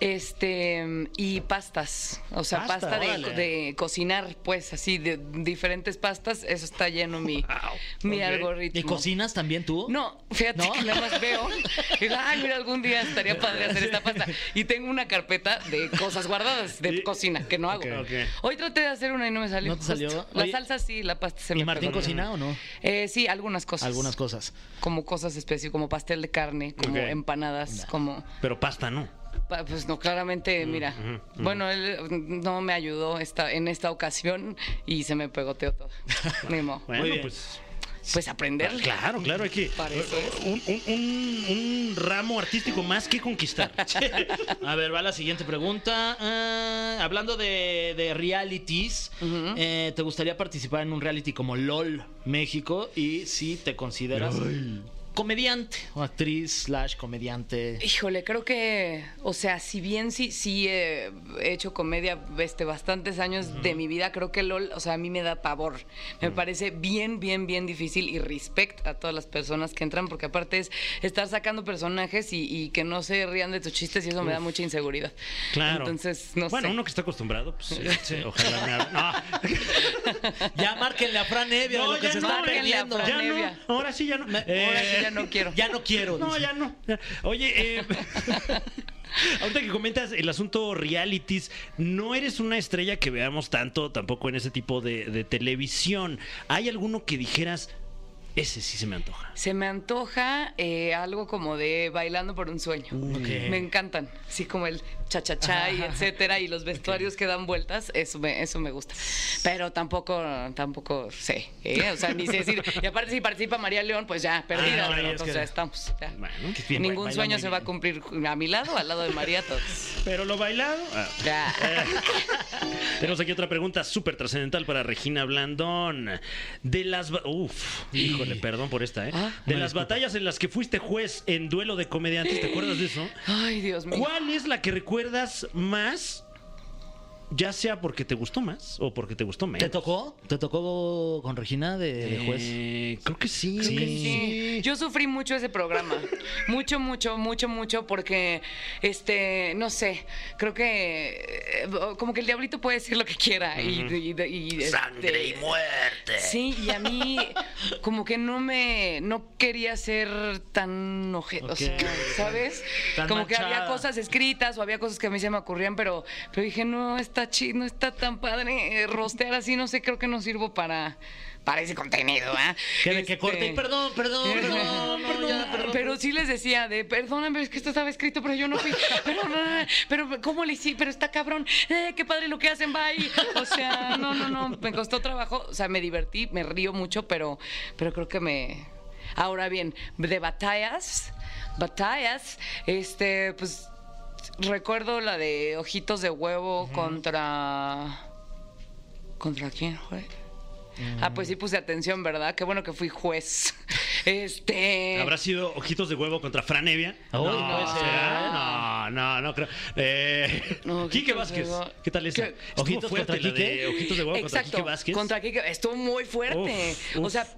este y pastas, o sea,
Pasta,
pasta, de,
órale.
de cocinar, pues así de diferentes pastas, eso está lleno mi,
Wow.
mi algoritmo.
¿Y cocinas también tú?
No, fíjate
¿No?
que nada más veo. Y [LAUGHS] digo, ay, mira, algún día estaría padre hacer esta pasta. Y tengo una carpeta de cosas guardadas de
Sí.
cocina que no hago. Hoy traté de hacer una y no me salió.
¿No te salió? [LAUGHS]
La
Oye,
salsa sí, la pasta se me
¿Y Martín
pegó.
cocina o no?
Eh, sí, algunas cosas.
Algunas cosas.
Como cosas específicas, como pastel de carne, como empanadas, como...
Pero pasta no.
Pues no, claramente, mira. Bueno, él mm, no me ayudó esta, en esta ocasión y se me pegoteó todo. [LAUGHS] Ni modo.
Bueno,
bien.
pues.
Pues aprender.
Claro, claro, hay que. Un, un- un- un ramo artístico más que conquistar. [LAUGHS]
A ver, va la siguiente pregunta. Ah, hablando de, de realities, eh, ¿te gustaría participar en un reality como LOL México? Y si te consideras comediante o actriz slash comediante.
Híjole, creo que, o sea, si bien sí, sí eh, he hecho comedia este, bastantes años de mi vida, creo que LOL, o sea, a mí me da pavor. Me parece bien, bien, bien difícil y respect a todas las personas que entran, porque aparte es estar sacando personajes y, y que no se rían de tus chistes y eso me da mucha inseguridad.
Claro.
Entonces, no
bueno,
sé.
uno que está acostumbrado, pues [LAUGHS] este, ojalá me haga- [LAUGHS]
Ya márquenle a Fran Evia
No,
lo que
ya
se
no,
está.
No,
Fran
ya no, ahora sí ya no. Eh,
Ahora sí ya no quiero.
Ya no quiero.
No,
dice.
ya no. Oye, eh, [LAUGHS] ahorita que comentas el asunto realities, no eres una estrella que veamos tanto tampoco en ese tipo de, de televisión. ¿Hay alguno que dijeras, ese sí se me antoja?
Se me antoja eh, algo como de bailando por un sueño. Me encantan, así como el cha-cha-cha y etcétera, y los vestuarios que dan vueltas, eso me, eso me gusta. Pero tampoco, tampoco sé, ¿eh? o sea, ni sé decir. Y aparte, si participa María León, pues ya, perdida,
Ah, no,
pero,
es
o
que-
sea, estamos. ya.
Bueno,
bien,
Ningún
baila
sueño se va a cumplir a mi lado, al lado de María, todos.
pero lo bailado. ah.
Ya. [LAUGHS]
Tenemos aquí otra pregunta súper trascendental para Regina Blandón. De las... Uf, híjole, perdón por esta, ¿eh?
Ah.
de las batallas en las que fuiste juez en duelo de comediantes, ¿te acuerdas de eso? [GASPS]
Ay, Dios mío.
¿Cuál es la que recuerdas más? Ya sea porque te gustó más o porque te gustó menos.
¿Te tocó? ¿Te tocó con Regina de, de juez?
Eh, creo que sí.
Creo que sí. Yo sufrí mucho ese programa. [LAUGHS] mucho, mucho, mucho, mucho, porque, este, no sé, creo que eh, como que el diablito puede decir lo que quiera. y, y- y- y,
Sangre y
este,
muerte.
Sí, y a mí como que no me, no quería ser tan oje, o sea,
Ok.
¿sabes?
Tan
como que había cosas escritas o había cosas que a mí se me ocurrían, pero, pero dije, no, está chido, no está tan padre eh, rostear así, no sé, creo que no sirvo para, para ese contenido, ¿ah?
Que de que
Este,
corte y perdón, perdón, [LAUGHS] perdón, no, ya, perdón.
pero sí les decía de, perdóname, es que esto estaba escrito, pero yo no fui. [LAUGHS] Pero, pero ¿cómo le hice? Pero está cabrón. Eh, qué padre lo que hacen, bye. O sea, no, no, no, me costó trabajo. O sea, me divertí, me río mucho, pero, pero creo que me... Ahora bien, de batallas, batallas, este, pues recuerdo la de Ojitos de Huevo contra. ¿Contra quién fue? Ah, pues sí puse atención, ¿verdad? Qué bueno que fui juez. [LAUGHS] Este.
¿Habrá sido Ojitos de Huevo contra Fran Evia?
Uy, puede ser.
¿será? No, no, no creo. Eh,
No,
Quique Vázquez. ¿qué tal esa?
¿Qué?
¿Ojitos
fuerte
contra
la de
Quique?
Ojitos de Huevo contra
Exacto,
Quique Vázquez.
contra Quique. Estuvo muy fuerte.
Uf, uf.
O sea,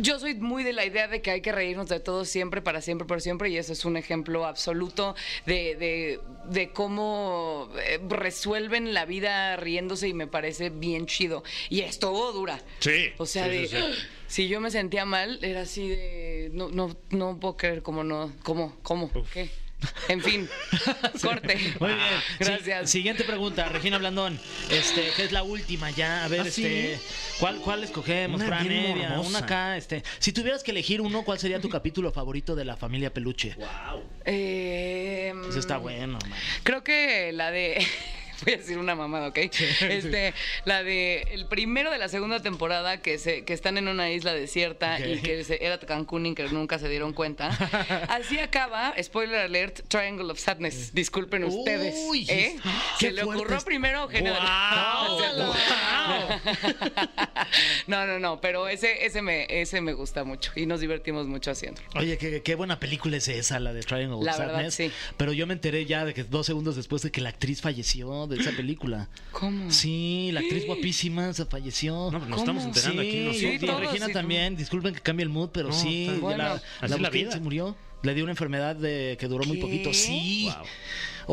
yo soy muy de la idea de que hay que reírnos de todo siempre, para siempre, por siempre, y eso es un ejemplo absoluto de, de- de cómo eh, resuelven la vida riéndose y me parece bien chido. Y estuvo dura.
Sí,
O sea,
sí,
de,
sí, sí. [GASPS]
si yo me sentía mal, era así de, no, no, no puedo creer cómo no, cómo, cómo, qué. En fin, [LAUGHS] corte.
Muy bien.
Gracias.
Sí, siguiente pregunta, Regina Blandón. Este, que es la última ya. A ver,
¿Ah, sí?
este, ¿cuál, ¿cuál escogemos?
Una
Fran Evia, una acá, este. Si tuvieras que elegir uno, ¿cuál sería tu capítulo favorito de la familia Peluche?
Eh,
Pues está bueno, man.
Creo que la de. Voy a decir una mamada, ¿ok? [LAUGHS] Este, la de el primero de la segunda temporada que se, que están en una isla desierta y que se- era Cancún y que nunca se dieron cuenta. [LAUGHS] Así acaba, spoiler alert, Triangle of Sadness. Disculpen ustedes.
Uy,
¿eh?
qué
Se le ocurrió
es-
primero a Eugenio
¡Guau!
Derbez. [LAUGHS] No, no, no, pero ese, ese me, ese me gusta mucho y nos divertimos mucho haciéndolo.
Oye, qué, qué buena película es esa, la de Triangle of
La verdad,
Sadness.
sí.
Pero yo me enteré ya de que dos segundos después de que la actriz falleció de esa película.
¿Cómo?
Sí, la actriz guapísima se falleció.
No, pues nos
¿Cómo?
estamos enterando
sí,
aquí
y-
nosotros.
y
todos,
Regina
sí,
también. Disculpen que cambie el mood, pero
No,
sí,
Bueno.
la,
Así
la
la
y
vida.
se murió. Le dio una enfermedad de, que duró muy poquito. Sí.
Wow.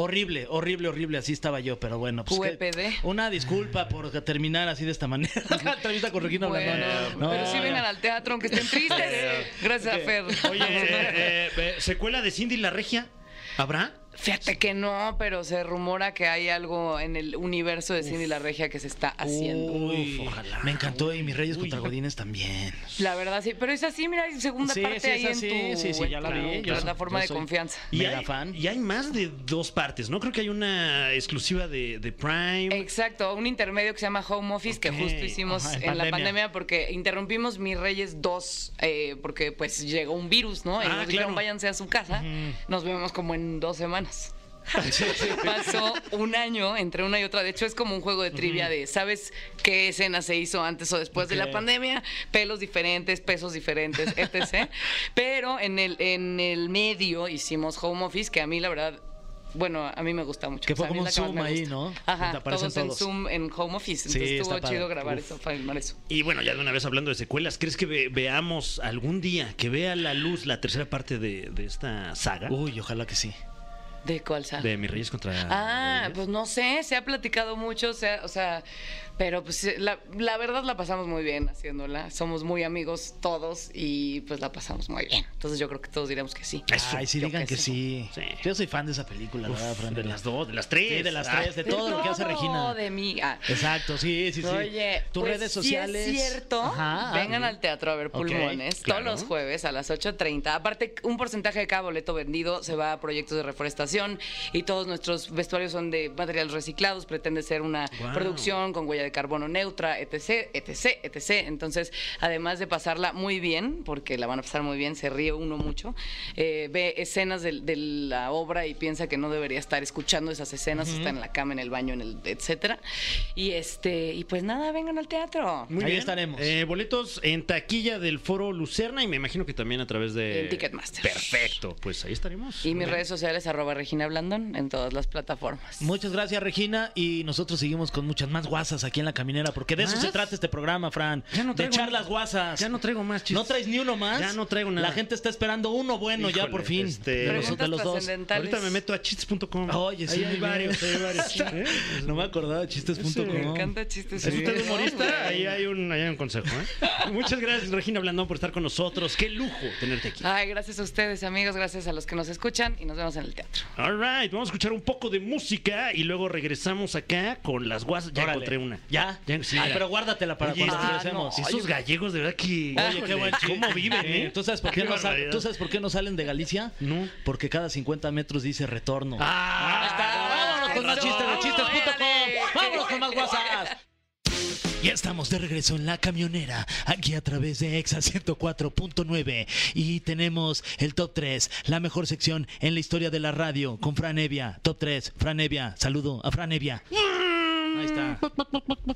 Horrible, horrible, horrible. Así estaba yo, pero bueno. Pues que- una disculpa por terminar así de esta manera. la [LAUGHS] [LAUGHS] entrevista con Regina
Bueno,
Blandón. No,
pero sí
ya.
vengan al teatro aunque estén tristes. [LAUGHS] Gracias a Fer.
Oye, eh, eh, eh, ¿secuela de Cindy la Regia? ¿Habrá?
Fíjate que no, pero se rumora que hay algo en el universo de Cindy la Regia que se está haciendo.
Uy,
ojalá.
Me encantó y mis Reyes
Uy.
contra Godines también.
La verdad sí, pero es así, mira, hay segunda
Sí,
parte
sí,
ahí
es
en
así,
tu,
sí, sí, ya la vi, yo-
plataforma
yo
de confianza.
Y
Mega
hay,
fan.
y hay más de dos partes, ¿no? Creo que hay una exclusiva de, de Prime.
Exacto, un intermedio que se llama Home Office que justo hicimos
ajá, en
en, la
pandemia.
porque interrumpimos Mis Reyes 2 eh, porque pues llegó un virus, ¿no? Y
Ah,
nos dijeron
claro.
váyanse a su casa, nos vemos como en dos semanas. [LAUGHS] Pasó un año entre una y otra. De hecho, es como un juego de trivia de, ¿sabes qué escena se hizo antes o después de la pandemia? Pelos diferentes, pesos diferentes, [LAUGHS] etc. Pero en el, en el medio hicimos home office, que a mí la verdad... Bueno, a mí me gusta mucho.
Que fue como un Zoom ahí. ¿no?
Ajá,
aparecen
todos, en
todos.
Zoom en home office.
Sí,
Entonces
está
estuvo
padre.
chido grabar
Uf.
eso, filmar eso.
Y bueno, ya de una vez hablando de secuelas, ¿crees que ve- veamos algún día que vea la luz la tercera parte de, de esta saga?
Uy, ojalá que sí.
¿De cuál saga?
De Mis Reyes contra.
Ah, pues no sé, se ha platicado mucho, o sea, o sea pero pues la, la verdad la pasamos muy bien haciéndola. Somos muy amigos todos y pues la pasamos muy bien. Entonces yo creo que todos diremos que sí.
Eso,
Ay, sí,
yo
digan
que
que
sí.
sí.
Sí.
Yo soy fan de esa película, la verdad, Fran.
de las dos, de las tres.
Sí, de las
Ah.
tres, de todo lo que hace Regina.
de mí. Ah.
Exacto, sí, sí, sí.
Oye,
tus
pues,
redes sociales.
es cierto.
Ajá,
Vengan
ah,
al teatro a ver pulmones
claro.
todos los jueves a las 8.30. Aparte, un porcentaje de cada boleto vendido se va a proyectos de reforestación y todos nuestros vestuarios son de materiales reciclados. Pretende ser una producción con huella de carbono neutra, etc, etc, etc. Entonces, además de pasarla muy bien, porque la van a pasar muy bien, se ríe uno mucho, eh, ve escenas de, de la obra y piensa que no debería estar escuchando esas escenas, está en la cama, en el baño, en el etcétera. Y este, y pues nada, vengan al teatro.
Muy
Ahí
bien.
estaremos.
Eh, boletos en taquilla del Foro Lucerna y me imagino que también a través de.
En Ticketmaster.
Perfecto, pues ahí estaremos.
Y mis
bien.
redes sociales, arroba Regina Blandón, en todas las plataformas.
Muchas gracias, Regina. Y nosotros seguimos con muchas más guasas aquí en la caminera, porque de eso se trata este programa, Fran.
Ya no
de
traigo-
echar las guasas.
Ya no traigo más chistes.
¿No traes ni uno más?
Ya no traigo nada.
La gente está esperando uno bueno ya por fin.
este-
de, los, de dos.
Ahorita me meto a chistes.com.
Oye, sí,
hay varios, hay varios. ¿Eh?
No me acordaba de chistes.com.
Me encanta chistes.
¿Es usted
Sí.
humorista? Ahí hay un, ahí hay un consejo. ¿eh? [LAUGHS] Muchas gracias, Regina Blandón, por estar con nosotros. Qué lujo tenerte aquí.
Ay, gracias a ustedes, amigos, gracias a los que nos escuchan y nos vemos en el teatro.
All right, vamos a escuchar un poco de música y luego regresamos acá con las guasas. Ya
Órale.
encontré una.
¿Ya?
Ya, sí,
Ay, pero guárdatela para
Oye,
cuando regresemos.
no, esos gallegos, de verdad que.
Oye, qué buen.
¿Cómo viven,
Eh? ¿Tú sabes, por qué no sal-. ¿Tú sabes por qué no salen de Galicia?
No.
Porque cada 50 metros dice retorno.
Ah,
Ahí está. Vámonos con más chistes de chistes.com. Vámonos con más WhatsApp. Ya estamos de regreso en la camionera, aquí a través de Exa 104.9 y tenemos el top 3, la mejor sección en la historia de la radio con Fran Evia. Top 3, Fran Evia. Saludo a Fran Evia. Ahí está.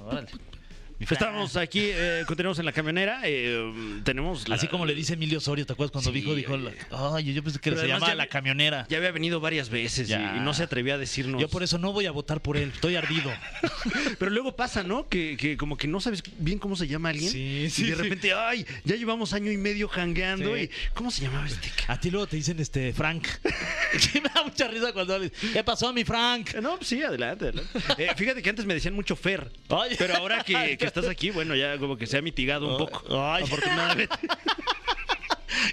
Órale. Fran.
Estamos aquí, eh, continuamos en la camionera. eh, tenemos. la-
Así como le dice Emilio Osorio, ¿te acuerdas cuando
Sí,
dijo, dijo,
oye.
ay, yo pensé que
Pero
se
además
llamaba
ya
la
vi-
camionera.
Ya había venido varias veces y-
Ya.
Y, no se atrevía a decirnos.
Yo por eso no voy a votar por él, estoy ardido. [LAUGHS]
Pero luego pasa, ¿no? Que, que como que no sabes bien cómo se llama alguien.
Sí, sí,
Y de
sí.
repente, ay, ya llevamos año y medio jangueando.
Sí.
y ¿Cómo se llamaba este? ca-
A ti luego te dicen este Frank. [LAUGHS] [LAUGHS] Sí, me da mucha risa cuando hables. ¿Qué pasó, mi Frank?
No, pues sí, adelante. adelante. Eh, fíjate que antes me decían mucho Fer.
Oye.
Pero ahora que, que estás aquí, bueno, ya como que se ha mitigado un poco.
Ay.
Afortunadamente. [LAUGHS]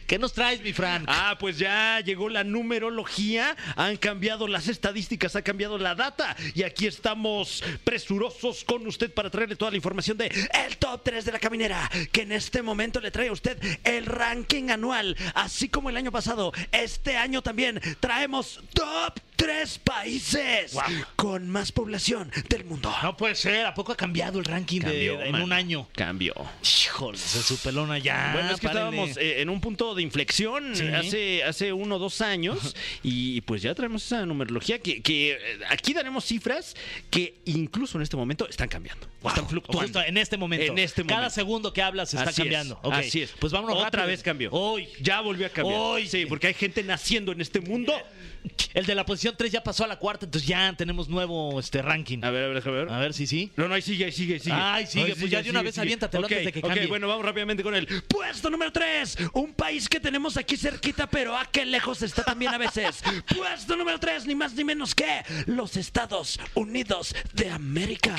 ¿Qué nos traes, mi Frank?
Ah, pues ya llegó la numerología, han cambiado las estadísticas, ha cambiado la data y aquí estamos presurosos con usted para traerle toda la información de el top 3 de la caminera, que en este momento le trae a usted el ranking anual, así como el año pasado. Este año también traemos top 3 países con más población del mundo.
No puede ser, ¿a poco ha cambiado el ranking de- en
man.
un año?
Cambió.
Híjole, se su pelona ya.
Bueno, es que
párenle.
estábamos eh, en un punto de inflexión
Sí.
hace, hace uno o dos años y pues ya traemos esa numerología que, que, eh, aquí daremos cifras que incluso en este momento están cambiando,
Wow,
están fluctuando.
justo en este momento.
En este
Cada segundo que hablas está
Así es,
cambiando.
Así es.
Pues vámonos
Otra
rápido.
vez cambió.
Hoy.
Ya volvió a cambiar.
Hoy.
Sí, porque hay gente naciendo en este mundo. [LAUGHS]
El de la posición 3 ya pasó a la cuarta, entonces ya tenemos nuevo este ranking.
A ver, a ver, déjame ver.
A ver si sí.
No, no, ahí sigue, ahí sigue, ahí sigue.
Ay, sigue, pues ya de una vez aviéntatelo
Ok,
antes de que
ok, bueno, vamos rápidamente con el puesto número 3. Un país que tenemos aquí cerquita, pero a qué lejos está también a veces. [LAUGHS] puesto número 3, ni más ni menos que los Estados Unidos de América.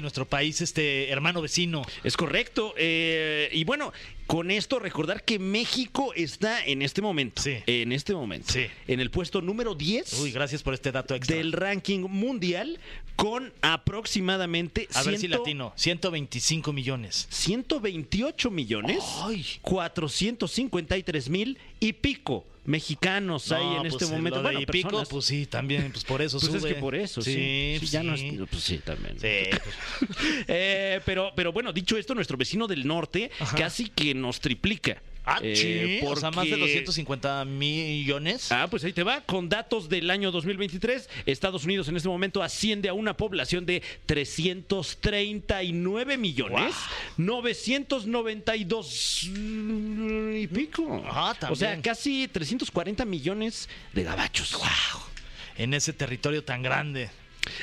Nuestro país, este hermano vecino.
Es correcto. eh, y bueno, con esto recordar que México está en este momento.
Sí.
En este momento.
Sí.
En el puesto número 10.
Uy, gracias por este dato extra.
del ranking mundial con aproximadamente
a ver si
ciento-
latino. 125 millones.
128 millones
Ay.
453 mil y pico mexicanos hay
No,
en este
pues,
momento. Bueno,
de pico,
personas.
pues sí, también, pues por eso
Pues
sube.
es que por eso, sí.
Sí,
ya no es-
sí.
pues sí, también.
Sí, pues, [LAUGHS]
Eh, pero, pero bueno, dicho esto, nuestro vecino del norte
Ajá.
casi que nos triplica.
Ah,
Eh,
sí, o sea, más de
porque-
250 millones.
Ah, pues ahí te va. Con datos del año 2023, Estados Unidos en este momento asciende a una población de 339 millones, 992 y pico.
Ah, también.
O sea, casi 340 millones de gabachos.
En ese territorio tan grande.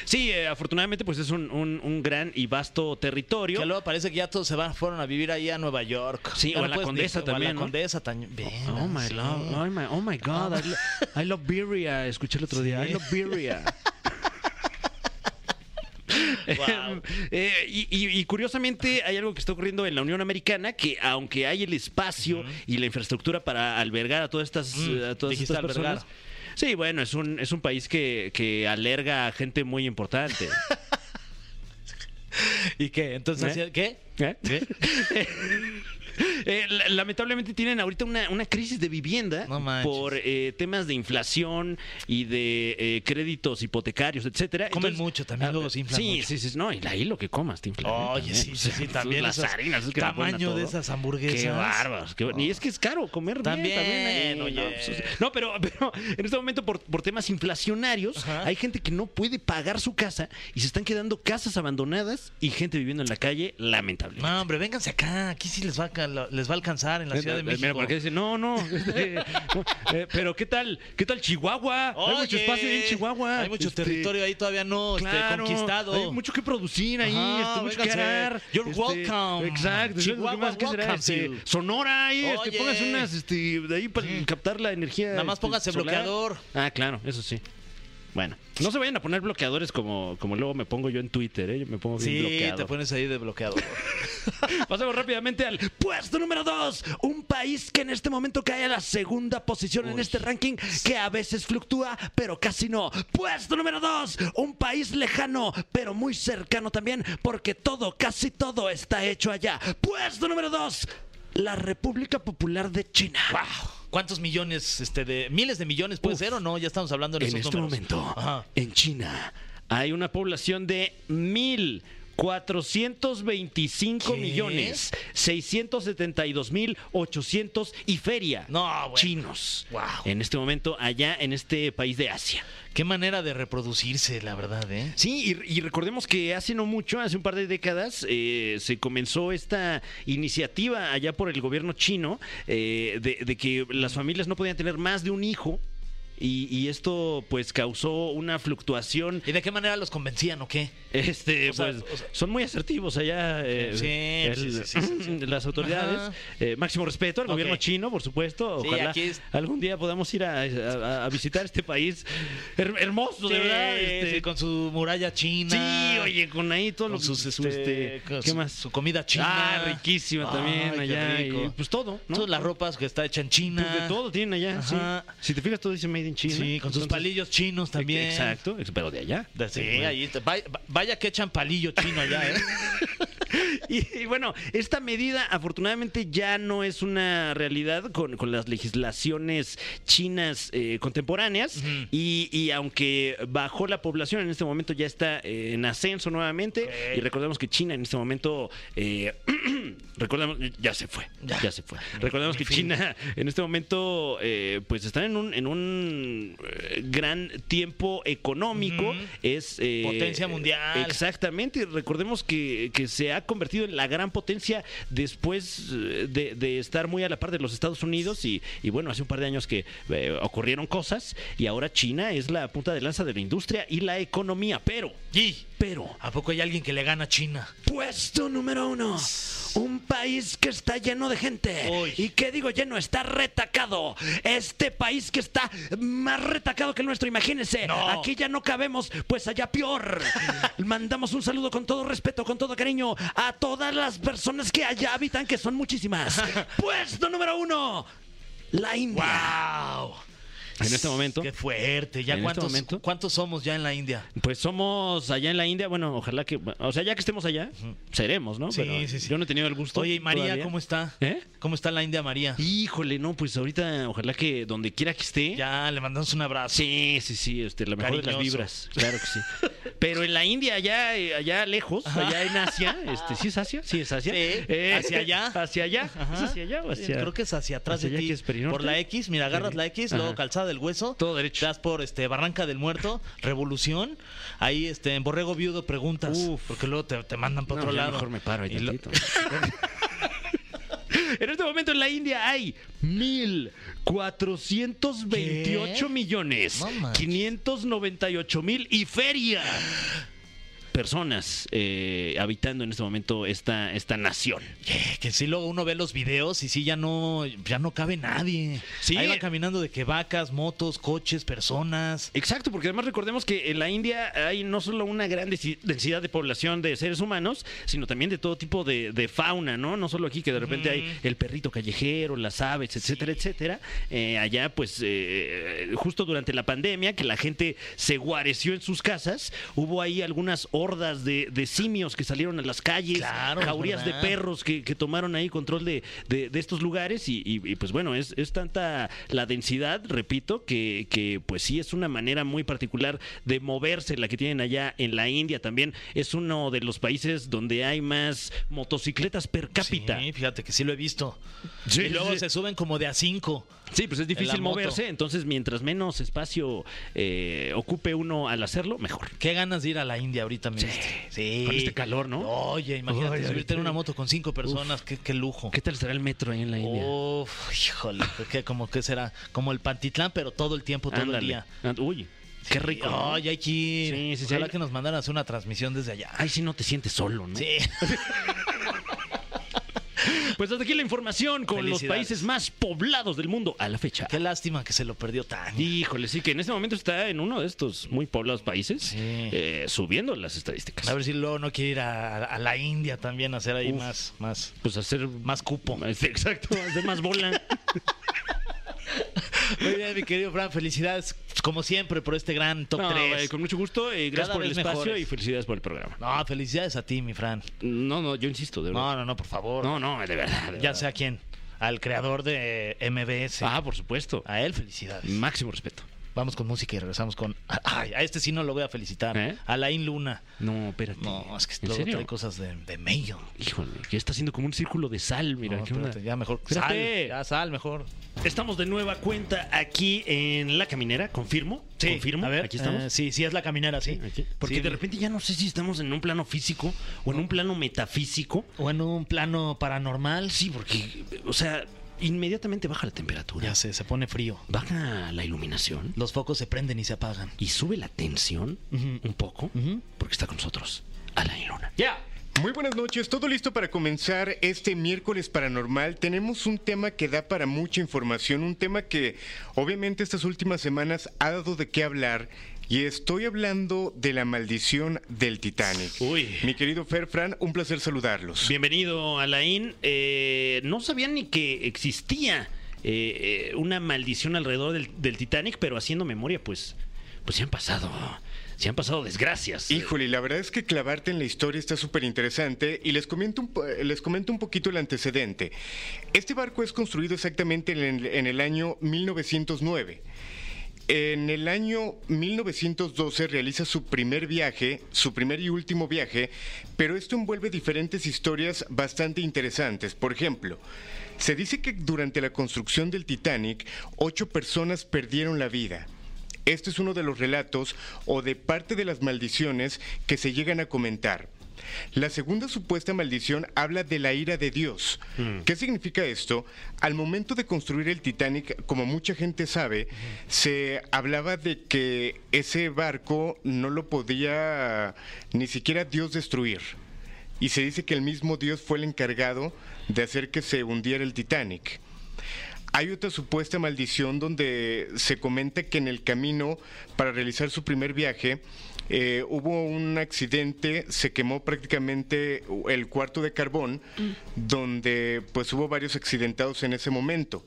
Sí, eh, afortunadamente, pues es un, un- un gran y vasto territorio.
Que luego parece que ya todos se van, fueron a vivir ahí a Nueva York.
Sí, o a la Condesa también,
O a la
¿no?
Condesa también.
Oh my
sí.
love, oh my, oh my God, I, lo- [LAUGHS] I love birria. Escuché el otro día. I love birria.
Wow. [LAUGHS]
Eh, y, y- y curiosamente hay algo que está ocurriendo en la Unión Americana que aunque hay el espacio y la infraestructura para albergar a todas estas,
Mm,
a todas estas personas.
albergar.
Sí, bueno, es un, es un país que, que alerga a gente muy importante. [LAUGHS]
¿Y qué? Entonces,
¿Eh?
¿qué?
¿Eh?
¿Qué? [LAUGHS] [LAUGHS]
Eh, la- lamentablemente tienen ahorita una, una crisis de vivienda
No
por eh, temas de inflación y de eh, créditos hipotecarios, etcétera.
Comen mucho, también luego se inflan
Sí,
mucho.
sí, sí. No, y ahí lo que comas te infla.
Oye,
también.
sí, sí, sí, [LAUGHS] también
Las
esas-
harinas, es que
tamaño de esas hamburguesas.
Qué bárbaros. qué Y es que es caro comer bien
También,
también. ahí,
oye.
No, pues, no, pero, [LAUGHS] pero en este momento por, por temas inflacionarios
Ajá.
hay gente que no puede pagar su casa y se están quedando casas abandonadas y gente viviendo en la calle, lamentablemente.
No, hombre, vénganse acá. Aquí sí les va a, les va a alcanzar en la Ciudad de
Eh,
México.
Mira, porque dice, no, no, [LAUGHS] este, no, eh, pero ¿qué tal? ¿Qué tal Chihuahua? hay mucho espacio ahí en Chihuahua.
Hay mucho
Este,
territorio ahí todavía no este, conquistado.
Hay mucho que producir ahí,
Ajá,
mucho que dar.
You're welcome.
Exacto.
Chihuahua,
¿qué más? ¿Qué será? Sonora ahí, pónganse unas, de ahí para captar la energía.
Nada más
solar.
bloqueador.
Ah, claro, eso sí. Bueno, no se vayan a poner bloqueadores como, como luego me pongo yo en Twitter, ¿eh? Yo me pongo bien
Sí,
bloqueado.
te pones ahí de bloqueador. [LAUGHS]
Pasamos rápidamente al puesto número 2. Un país que en este momento cae a la segunda posición en este ranking, que a veces fluctúa, pero casi no. Puesto número 2. Un país lejano, pero muy cercano también, porque todo, casi todo está hecho allá. Puesto número 2. La República Popular de China.
¿Cuántos millones, este, de miles de millones puede
Uf.
ser o no? Ya estamos hablando de
En
esos
este
números.
momento,
Ajá.
en China, hay una población de mil 425
¿Qué?
millones 672 mil 800 y feria
No, bueno.
chinos.
Wow.
En este momento allá en este país de Asia.
Qué manera de reproducirse, la verdad, ¿eh?
Sí, y, y recordemos que hace no mucho, hace un par de décadas, eh, se comenzó esta iniciativa allá por el gobierno chino eh, de, de que las familias no podían tener más de un hijo. Y, y esto pues causó una fluctuación.
¿Y de qué manera los convencían o qué?
Este,
O sea,
pues,
o sea-
son muy asertivos allá eh,
Sí, sí, [CLEARS THROAT]
las autoridades. Eh, máximo respeto al gobierno chino, por supuesto. Ojalá
es-
algún día podamos ir a, a- a visitar este país her- hermoso, de verdad. este,
con su muralla china.
Sí, oye, con ahí todo lo
con sus,
su,
este,
este,
con
¿Qué
su-
más?
Su comida china.
Ah, riquísima también
Ay,
allá. y, pues todo, ¿no?
Todas las ropas que está hecha en China.
Pues de todo tienen allá. Si te fijas, todo dice Made in China.
Sí, con sus palillos chinos también.
Exacto, pero de allá.
De- Sí,
bueno.
ahí. te- Vaya, que echan palillo chino allá, ¿eh? [LAUGHS]
Y, y bueno, esta medida afortunadamente ya no es una realidad con, con las legislaciones chinas eh, contemporáneas y, y aunque bajó la población, en este momento ya está eh, en ascenso nuevamente y recordemos que China en este momento, eh, [CLEARS THROAT] recordemos, ya se fue,
Ya.
ya, se fue. Recordemos que
fin.
China en este momento eh, pues está en un, en un eh, gran tiempo económico,
Ujú.
es... eh,
Potencia mundial.
Exactamente, y recordemos que, que se ha convertido en la gran potencia después eh, de, de estar muy a la par de los Estados Unidos y, y bueno, hace un par de años que eh, ocurrieron cosas y ahora China es la punta de lanza de la industria y la economía, pero,
Y,
pero,
¿a poco hay alguien que le gana a China?
puesto número uno, un país que está lleno de gente
Uy.
y que digo lleno, está retacado, este país que está más retacado que el nuestro, imagínense,
No.
aquí ya no cabemos, pues allá peor. [LAUGHS] Mandamos un saludo con todo respeto, con todo cariño a todas las personas que allá habitan, que son muchísimas. [LAUGHS] Puesto número uno, la India.
¡Wow!
En este momento.
Qué fuerte. ¿Ya
En este
cuántos,
momento.
cuántos somos ya en la India?
Pues somos allá en la India, bueno, ojalá que, o sea, ya que estemos allá, seremos, ¿no?
Sí,
Pero
sí, sí.
Yo no he tenido el gusto.
Oye, ¿y María
todavía.
cómo está?
¿Eh?
¿Cómo está la India María?
Híjole, no, pues ahorita, ojalá que donde quiera que esté.
Ya, le mandamos un abrazo.
Sí, sí, sí, este, la mejor de las vibras, claro que sí. Pero en la India, allá, eh, allá lejos, allá en Asia, este, ¿sí es Asia? Sí, es Asia.
Sí, hacia allá.
¿Hacia allá? ¿Es hacia allá o hacia...?
Creo que es hacia atrás
hacia
de ti. Por la X, mira, agarras la X, luego
Ajá.
Calzada del hueso.
Todo derecho.
Das por este Barranca del Muerto, [LAUGHS] Revolución. Ahí este en Borrego Viudo preguntas.
Uf.
Porque luego te, te mandan para
No,
otro lado.
mejor me paro ahí
lo-. [LAUGHS]
En este momento en la India hay 1.428
¿Qué?
millones,
No manches.
598 mil y feria personas eh, habitando en este momento esta, esta nación.
Que, que sí, luego uno ve los videos y sí, ya no, ya no cabe nadie.
Sí.
Ahí va caminando de que vacas, motos, coches, personas.
Exacto, porque además recordemos que en la India hay no solo una gran densidad de población de seres humanos, sino también de todo tipo de, de fauna, ¿no? No solo aquí que de repente hay el perrito callejero, las aves, etcétera, etcétera. Eh, allá, pues, eh, justo durante la pandemia, que la gente se guareció en sus casas, hubo ahí algunas hordas de, de simios que salieron a las calles,
Claro,
jaurías de perros que, que tomaron ahí control de, de- de estos lugares y, y- y, pues bueno, es, es tanta la densidad, repito, que, que pues sí es una manera muy particular de moverse la que tienen allá en la India también. Es uno de los países donde hay más motocicletas per cápita.
Sí, fíjate que sí lo he visto.
Sí,
y luego
sí.
se suben como de a cinco.
Sí, pues es difícil moverse, entonces mientras menos espacio eh, ocupe uno al hacerlo, mejor.
Qué ganas de ir a la India ahorita,
Sí.
Sí.
Con este calor, ¿no?
Oye, imagínate
Oye,
subirte en una moto con cinco personas, qué, qué lujo.
¿Qué tal será el metro ahí en la India?
Uf, híjole, ¿qué, como que será? Como el Pantitlán, pero todo el tiempo, todo
Ándale.
el día.
Uy, qué rico.
Ay, hay que ir.
Sí, sí, sí.
Ojalá que nos mandaran a hacer una transmisión desde allá.
Ay, si no te sientes solo, ¿no?
Sí. [LAUGHS]
Pues hasta aquí la información con los países más poblados del mundo a la fecha.
Qué lástima que se lo perdió tan.
Híjole, sí, que en este momento está en uno de estos muy poblados países,
Sí.
eh, subiendo las estadísticas.
A ver si luego no quiere ir a, a la India también a hacer ahí
Uf.
más, más,
Pues hacer
más cupo. [LAUGHS]
Exacto, hacer más bola. [LAUGHS]
Muy bien, mi querido Fran, felicidades como siempre por este gran top
No,
3.
eh, con mucho gusto, eh, gracias
Cada
por el espacio
mejores.
y felicidades por el programa.
No, felicidades a ti, mi Fran.
No, no, yo insisto, de verdad.
No, no, no, por favor.
No, no, de verdad. de
ya sé a quién. Al creador de MBS.
Ah, por supuesto.
A él, felicidades.
Máximo respeto.
Vamos con música y regresamos con. [LAUGHS] Ay, a este sí no lo voy a felicitar.
¿Eh?
Alain Luna.
No, espérate.
No, es que
¿En serio?
trae cosas de, de mayo.
Híjole, que está haciendo como un círculo de sal, mira.
No,
¿qué onda?
espérate, ya mejor.
Espérate.
Sal, ya sal, mejor.
Estamos de nueva cuenta aquí en La Caminera, confirmo. confirmo.
A ver,
aquí estamos.
eh, sí, sí es la caminera, sí.
Porque
Sí,
de repente ya no sé si estamos en un plano físico o en un plano metafísico.
O en un plano paranormal.
Sí, porque, o sea, inmediatamente baja la temperatura.
Ya sé, se pone frío.
Baja la iluminación
Los focos se prenden y se apagan.
y sube la tensión un poco porque está con nosotros Alain Luna.
¡Ya!
Muy buenas noches, todo listo para comenzar este miércoles paranormal. Tenemos un tema que da para mucha información, un tema que obviamente estas últimas semanas ha dado de qué hablar. Y estoy hablando de la maldición del Titanic.
Uy.
Mi querido Fer Fran, un placer saludarlos.
Bienvenido, Alain. Eh, no sabía ni que existía eh, una maldición alrededor del, del Titanic, pero haciendo memoria, pues, pues se han pasado, se han pasado desgracias.
Híjole, la verdad es que clavarte en la historia está súper interesante y les comento, un, les comento un poquito el antecedente. Este barco es construido exactamente en el, en el año 1909. En el año 1912 realiza su primer viaje, su primer y último viaje, pero esto envuelve diferentes historias bastante interesantes. Por ejemplo, se dice que durante la construcción del Titanic, ocho personas perdieron la vida. Este es uno de los relatos o de parte de las maldiciones que se llegan a comentar. La segunda supuesta maldición habla de la ira de Dios. ¿Qué significa esto? Al momento de construir el Titanic, como mucha gente sabe, se hablaba de que ese barco no lo podía ni siquiera Dios destruir. Y se dice que el mismo Dios fue el encargado de hacer que se hundiera el Titanic. Hay otra supuesta maldición donde se comenta que en el camino para realizar su primer viaje eh, hubo un accidente, se quemó prácticamente el cuarto de carbón, donde pues hubo varios accidentados en ese momento.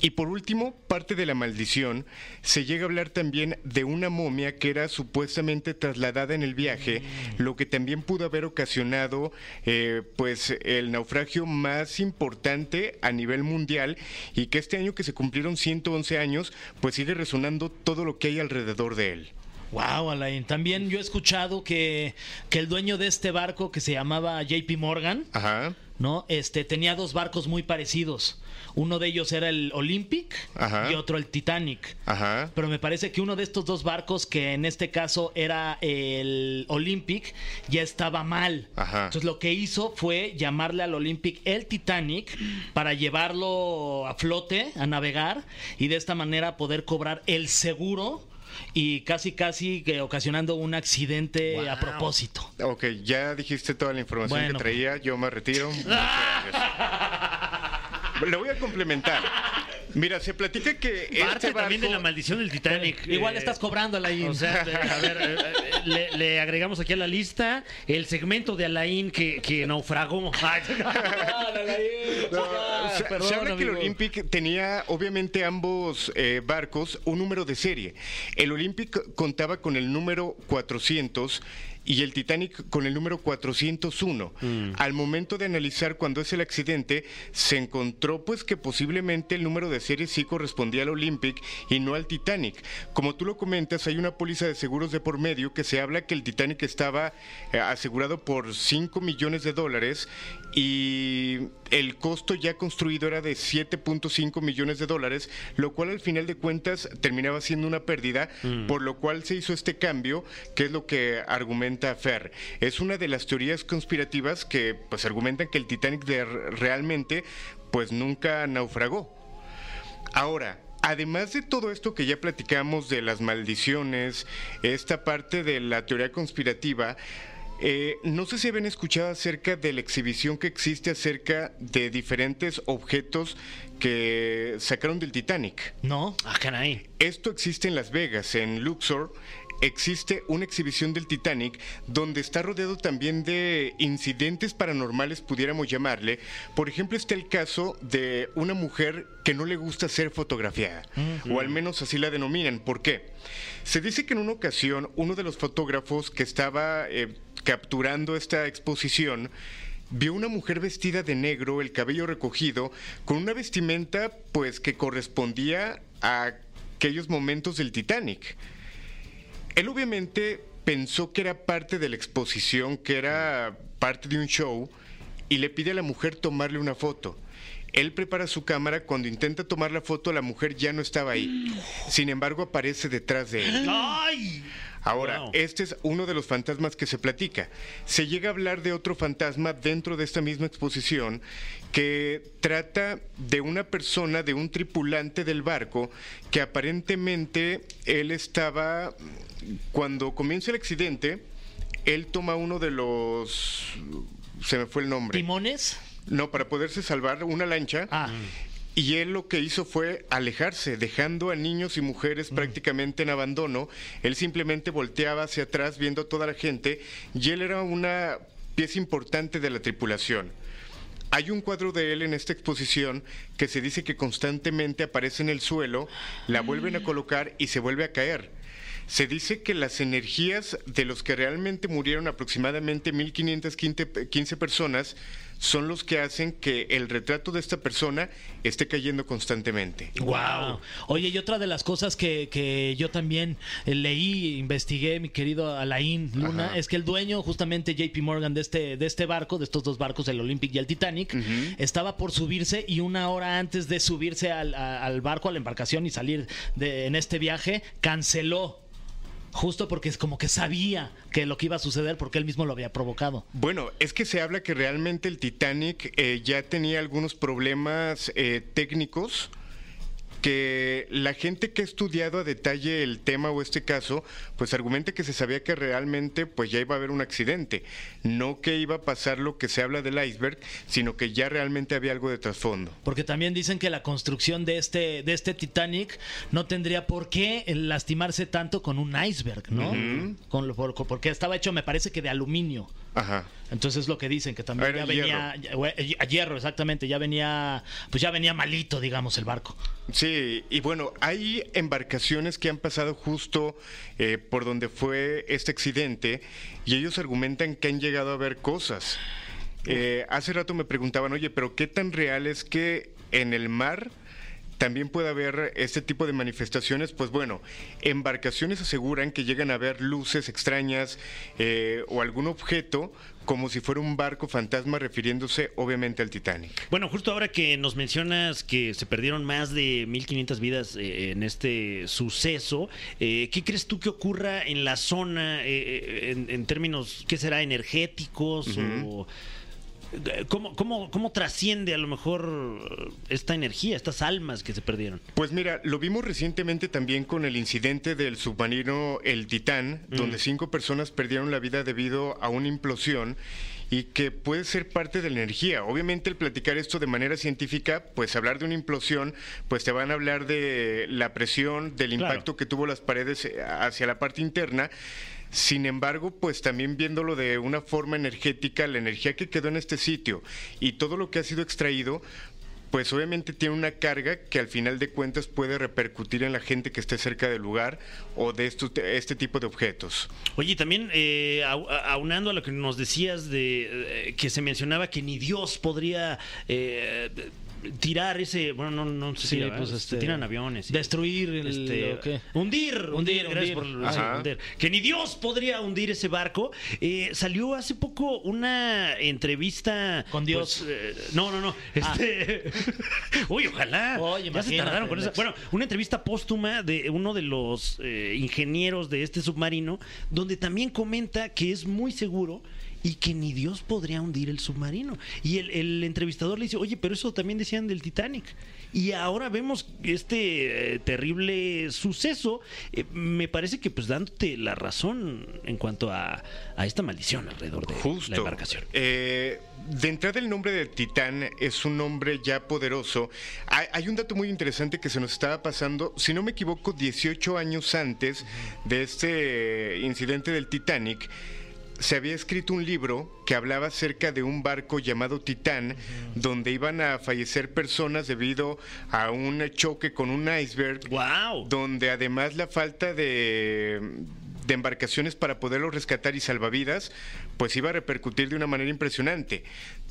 Y por último, parte de la maldición, se llega a hablar también de una momia que era supuestamente trasladada en el viaje, lo que también pudo haber ocasionado eh, pues el naufragio más importante a nivel mundial y que este año que se cumplieron 111 años, pues sigue resonando todo lo que hay alrededor de él.
Wow, Alain. También yo he escuchado que, que el dueño de este barco, que se llamaba JP Morgan,
Ajá.
¿no? Este tenía dos barcos muy parecidos. Uno de ellos era el Olympic
Ajá.
y otro el Titanic.
Ajá.
Pero me parece que uno de estos dos barcos, que en este caso era el Olympic, ya estaba mal.
Ajá.
Entonces lo que hizo fue llamarle al Olympic el Titanic para llevarlo a flote, a navegar, y de esta manera poder cobrar el seguro y casi casi que ocasionando un accidente a propósito.
Ok, ya dijiste toda la información
Bueno.
que traía, yo me retiro. [LAUGHS] Muchas gracias. Lo voy a complementar. Mira, se platica que
Parte
este
también de
barco-
la maldición del Titanic.
Igual
eh,
estás cobrando, Alain.
O sea, a ver, eh, eh, le, le agregamos aquí a la lista el segmento de Alain que, que naufragó. [LAUGHS] Ay,
No, se,
perdón,
se habla que el
amigo.
Olympic tenía obviamente ambos eh, barcos un número de serie. El Olympic contaba con el número 400 y el Titanic con el número 401. Al momento de analizar cuando es el accidente, se encontró pues que posiblemente el número de serie sí correspondía al Olympic y no al Titanic. Como tú lo comentas, hay una póliza de seguros de por medio que se habla que el Titanic estaba eh, asegurado por 5 millones de dólares y el costo ya construido era de 7.5 millones de dólares, lo cual al final de cuentas terminaba siendo una pérdida, por lo cual se hizo este cambio, que es lo que argumenta Fer. Es una de las teorías conspirativas que pues argumentan que el Titanic de- realmente pues nunca naufragó. Ahora, además de todo esto que ya platicamos de las maldiciones, esta parte de la teoría conspirativa, eh, no sé si habían escuchado acerca de la exhibición que existe acerca de diferentes objetos que sacaron del Titanic.
¿No?
Ah, caray.
Esto existe en Las Vegas, en Luxor. Existe una exhibición del Titanic donde está rodeado también de incidentes paranormales, pudiéramos llamarle. Por ejemplo, está el caso de una mujer que no le gusta ser fotografiada, o al menos así la denominan. ¿Por qué? Se dice que en una ocasión uno de los fotógrafos que estaba eh, capturando esta exposición vio una mujer vestida de negro, el cabello recogido, con una vestimenta pues que correspondía a aquellos momentos del Titanic. Él obviamente pensó que era parte de la exposición, que era parte de un show, y le pide a la mujer tomarle una foto. Él prepara su cámara, cuando intenta tomar la foto la mujer ya no estaba ahí. Sin embargo aparece detrás de él.
¡Ay!
Ahora,
Wow.
este es uno de los fantasmas que se platica. Se llega a hablar de otro fantasma dentro de esta misma exposición que trata de una persona, de un tripulante del barco, que aparentemente él estaba, cuando comienza el accidente, él toma uno de los... Se me fue el nombre.
¿Timones?
No, para poderse salvar una lancha.
Ah.
Y él lo que hizo fue alejarse, dejando a niños y mujeres prácticamente en abandono. Él simplemente volteaba hacia atrás viendo a toda la gente y él era una pieza importante de la tripulación. Hay un cuadro de él en esta exposición que se dice que constantemente aparece en el suelo, la vuelven a colocar y se vuelve a caer. Se dice que las energías de los que realmente murieron, aproximadamente 1.515 personas, son los que hacen que el retrato de esta persona esté cayendo constantemente.
Wow. Oye, y otra de las cosas que, que yo también eh, leí, investigué, mi querido Alain Luna,
Ajá.
es que el dueño, justamente JP Morgan, de este, de este barco, de estos dos barcos, el Olympic y el Titanic, estaba por subirse y una hora antes de subirse al, a- al barco, a la embarcación y salir de, en este viaje, canceló. Justo porque es como que sabía que lo que iba a suceder porque él mismo lo había provocado.
Bueno, es que se habla que realmente el Titanic eh, ya tenía algunos problemas eh, técnicos que la gente que ha estudiado a detalle el tema o este caso, pues argumenta que se sabía que realmente pues ya iba a haber un accidente, no que iba a pasar lo que se habla del iceberg, sino que ya realmente había algo de trasfondo.
Porque también dicen que la construcción de este, de este Titanic no tendría por qué lastimarse tanto con un iceberg, ¿no? Con lo- porque estaba hecho, me parece que de aluminio.
Ajá.
Entonces es lo que dicen, que también
Era
ya venía, ya- a hierro, exactamente, ya venía, pues ya venía malito, digamos, el barco.
Sí, y bueno, hay embarcaciones que han pasado justo eh, por donde fue este accidente y ellos argumentan que han llegado a ver cosas. Eh, hace rato me preguntaban, oye, pero ¿qué tan real es que en el mar también puede haber este tipo de manifestaciones? Pues bueno, embarcaciones aseguran que llegan a ver luces extrañas eh, o algún objeto como si fuera un barco fantasma refiriéndose obviamente al Titanic.
Bueno, justo ahora que nos mencionas que se perdieron más de 1.500 vidas eh, en este suceso, eh, ¿qué crees tú que ocurra en la zona eh, en, en términos, qué será, energéticos o... eh, ¿Cómo, cómo, ¿Cómo trasciende a lo mejor esta energía, estas almas que se perdieron?
Pues mira, lo vimos recientemente también con el incidente del submarino El Titán, donde cinco personas perdieron la vida debido a una implosión y que puede ser parte de la energía. Obviamente el platicar esto de manera científica, pues hablar de una implosión, pues te van a hablar de la presión, del
Claro.
impacto que tuvo las paredes eh, hacia la parte interna. Sin embargo, pues también viéndolo de una forma energética, la energía que quedó en este sitio y todo lo que ha sido extraído, pues obviamente tiene una carga que al final de cuentas puede repercutir en la gente que esté cerca del lugar o de estos- este tipo de objetos.
Oye, y también eh, aunando a lo que nos decías de eh, que se mencionaba que ni Dios podría eh, tirar ese, bueno, no, no sé si
Sí,
la-
pues, este,
tiran aviones.
destruir el-
este, hundir, hundir,
Hundir,
gracias
hundir.
por- sí,
Ajá.
hundir. que ni Dios podría hundir ese barco. Eh, salió hace poco una entrevista
Con Dios.
pues, eh, no, no, no. Este, [LAUGHS] uy, ojalá.
Oye,
ya se tardaron con.
Lex.
Bueno, una entrevista póstuma de uno de los eh, ingenieros de este submarino, donde también comenta que es muy seguro y que ni Dios podría hundir el submarino. Y el, el entrevistador le dice, oye, pero eso también decían del Titanic. Y ahora vemos este eh, terrible suceso. Eh, me parece que pues dándote la razón en cuanto a, a esta maldición alrededor de
Justo.
la embarcación.
Eh, de entrada el nombre de Titán es un nombre ya poderoso. Hay, hay un dato muy interesante que se nos estaba pasando, si no me equivoco, 18 años antes de este incidente del Titanic. Se había escrito un libro que hablaba acerca de un barco llamado Titán, donde iban a fallecer personas debido a un choque con un iceberg
¡Wow!
donde además la falta de, de embarcaciones para poderlos rescatar y salvavidas, pues iba a repercutir de una manera impresionante.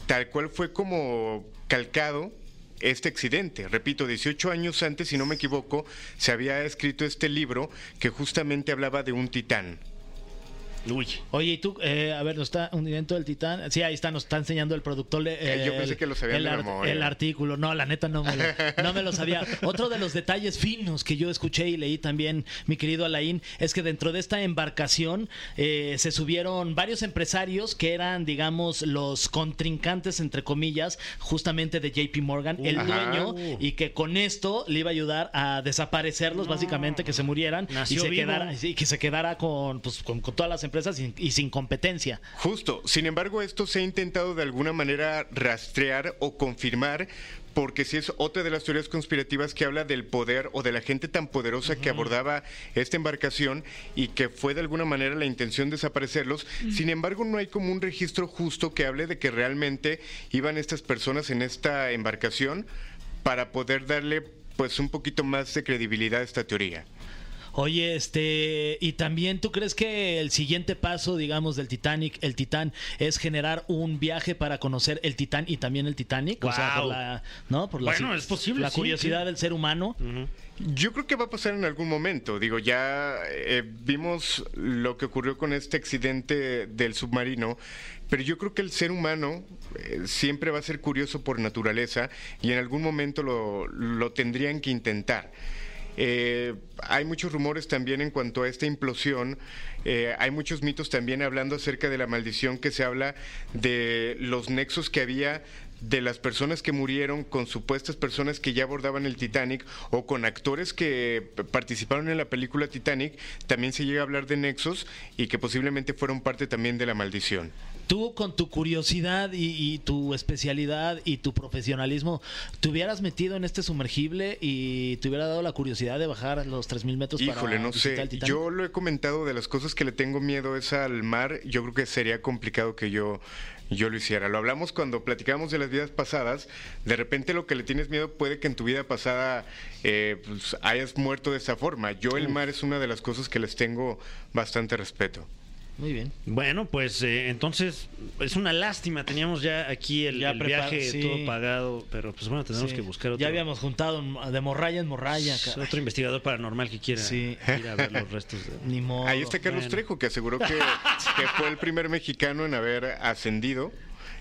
Tal cual fue como calcado este accidente. Repito, 18 años antes, si no me equivoco, se había escrito este libro que justamente hablaba de un titán.
Uy.
Oye, y tú, eh, a ver, nos está hundimiento del Titán. Sí, ahí está, nos está enseñando el productor. eh,
Eh, yo pensé
el-
que lo sabían
el, ar- artículo. No, la neta no me, lo, no me lo sabía. [LAUGHS] Otro de los detalles finos que yo escuché y leí también, mi querido Alain, es que dentro de esta embarcación eh, se subieron varios empresarios que eran, digamos, los contrincantes, entre comillas, justamente de JP Morgan, el
Ajá.
dueño, y que con esto le iba a ayudar a desaparecerlos, básicamente, que se murieran
Nació
y se
vivo.
quedara, y que se quedara con, pues, con, con todas las empresas y, y sin competencia.
Justo. Sin embargo, esto se ha intentado de alguna manera rastrear o confirmar. Porque si es otra de las teorías conspirativas que habla del poder o de la gente tan poderosa que abordaba esta embarcación y que fue de alguna manera la intención de desaparecerlos. Sin embargo, no hay como un registro justo que hable de que realmente iban estas personas en esta embarcación para poder darle pues un poquito más de credibilidad a esta teoría.
Oye, este, y también tú crees que el siguiente paso, digamos, del Titanic, el Titán, es generar un viaje para conocer el Titán y también el Titanic, o sea, por la, ¿no? Por la,
Bueno, es posible,
la
sí,
curiosidad
sí.
del ser humano.
Yo creo que va a pasar en algún momento. Digo, ya eh, vimos lo que ocurrió con este accidente del submarino, pero yo creo que el ser humano eh, siempre va a ser curioso por naturaleza y en algún momento lo, lo tendrían que intentar. Eh, hay muchos rumores también en cuanto a esta implosión. eh, hay muchos mitos también hablando acerca de la maldición que se habla de los nexos que había de las personas que murieron con supuestas personas que ya abordaban el Titanic o con actores que participaron en la película Titanic, también se llega a hablar de nexos y que posiblemente fueron parte también de la maldición.
Tú, con tu curiosidad y, y tu especialidad y tu profesionalismo, ¿te hubieras metido en este sumergible y te hubiera dado la curiosidad de bajar los 3.000 metros
Híjole,
para
no sé.
el?
Yo lo he comentado de las cosas que le tengo miedo es al mar. Yo creo que sería complicado que yo yo lo hiciera. Lo hablamos cuando platicamos de las vidas pasadas. De repente lo que le tienes miedo puede que en tu vida pasada eh, pues, hayas muerto de esa forma. Yo el mar es una de las cosas que les tengo bastante respeto.
Muy bien.
Bueno, pues eh, entonces es una lástima. Teníamos ya aquí el,
Ya
el
prepar-
viaje
sí.
todo pagado, pero pues bueno, tenemos
Sí.
que buscar otro,
Ya habíamos juntado de morralla en morralla.
otro investigador paranormal que quiera
Sí.
ir a ver los restos. De...
Ni modo.
Ahí está Carlos
bueno.
Trejo, que aseguró que, que fue el primer mexicano en haber ascendido,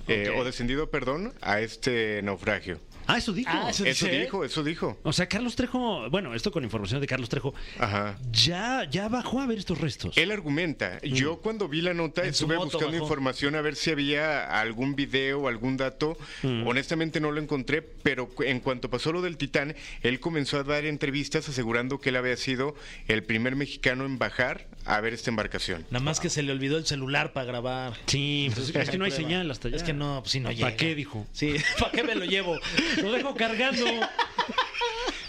eh,
Ok.
o descendido, perdón, a este naufragio.
Ah, eso dijo.
Ah, eso-
Eso dijo, eso dijo.
O sea, Carlos Trejo, bueno, esto con información de Carlos Trejo,
Ajá.
ya, ya bajó a ver estos restos.
Él argumenta, yo cuando vi la nota
En su
estuve
moto
buscando
bajó.
información a ver si había algún video o algún dato, honestamente no lo encontré, pero cu- en cuanto pasó lo del Titán, él comenzó a dar entrevistas asegurando que él había sido el primer mexicano en bajar a ver esta embarcación.
Nada más que se le olvidó el celular para grabar.
Sí, pues, es que no hay [LAUGHS] señal hasta allá.
Es que no, pues sí, no llega.
¿Para qué, dijo?
Sí, [LAUGHS] ¿para qué me lo llevo?
Lo dejo cargando.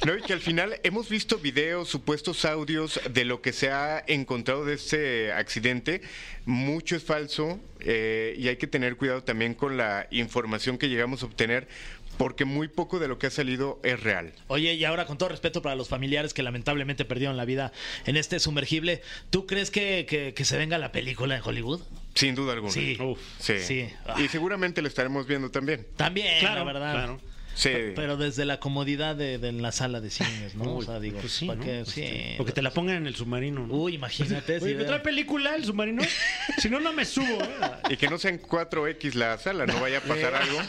No, y que al final hemos visto videos, supuestos audios de lo que se ha encontrado de este accidente. Mucho es falso eh, y hay que tener cuidado también con la información que llegamos a obtener porque muy poco de lo que ha salido es real.
Oye, y ahora con todo respeto para los familiares que lamentablemente perdieron la vida en este sumergible, ¿tú crees que, que- que se venga la película en Hollywood?
Sin duda alguna.
Sí.
Uf.
Sí.
Sí.
Y seguramente la estaremos viendo también.
También,
Claro,
la verdad.
claro.
Sí.
Pero desde la comodidad de, de la sala de cines, ¿no? o
Uy,
sea, digo,
pues sí,
¿para
¿no?
qué? Sí.
O que te la pongan en el submarino. ¿no?
Uy, imagínate.
Oye,
si
¿me trae película el submarino? [LAUGHS] si no, no me subo. ¿eh?
Y que no sean 4X la sala, no vaya a pasar algo.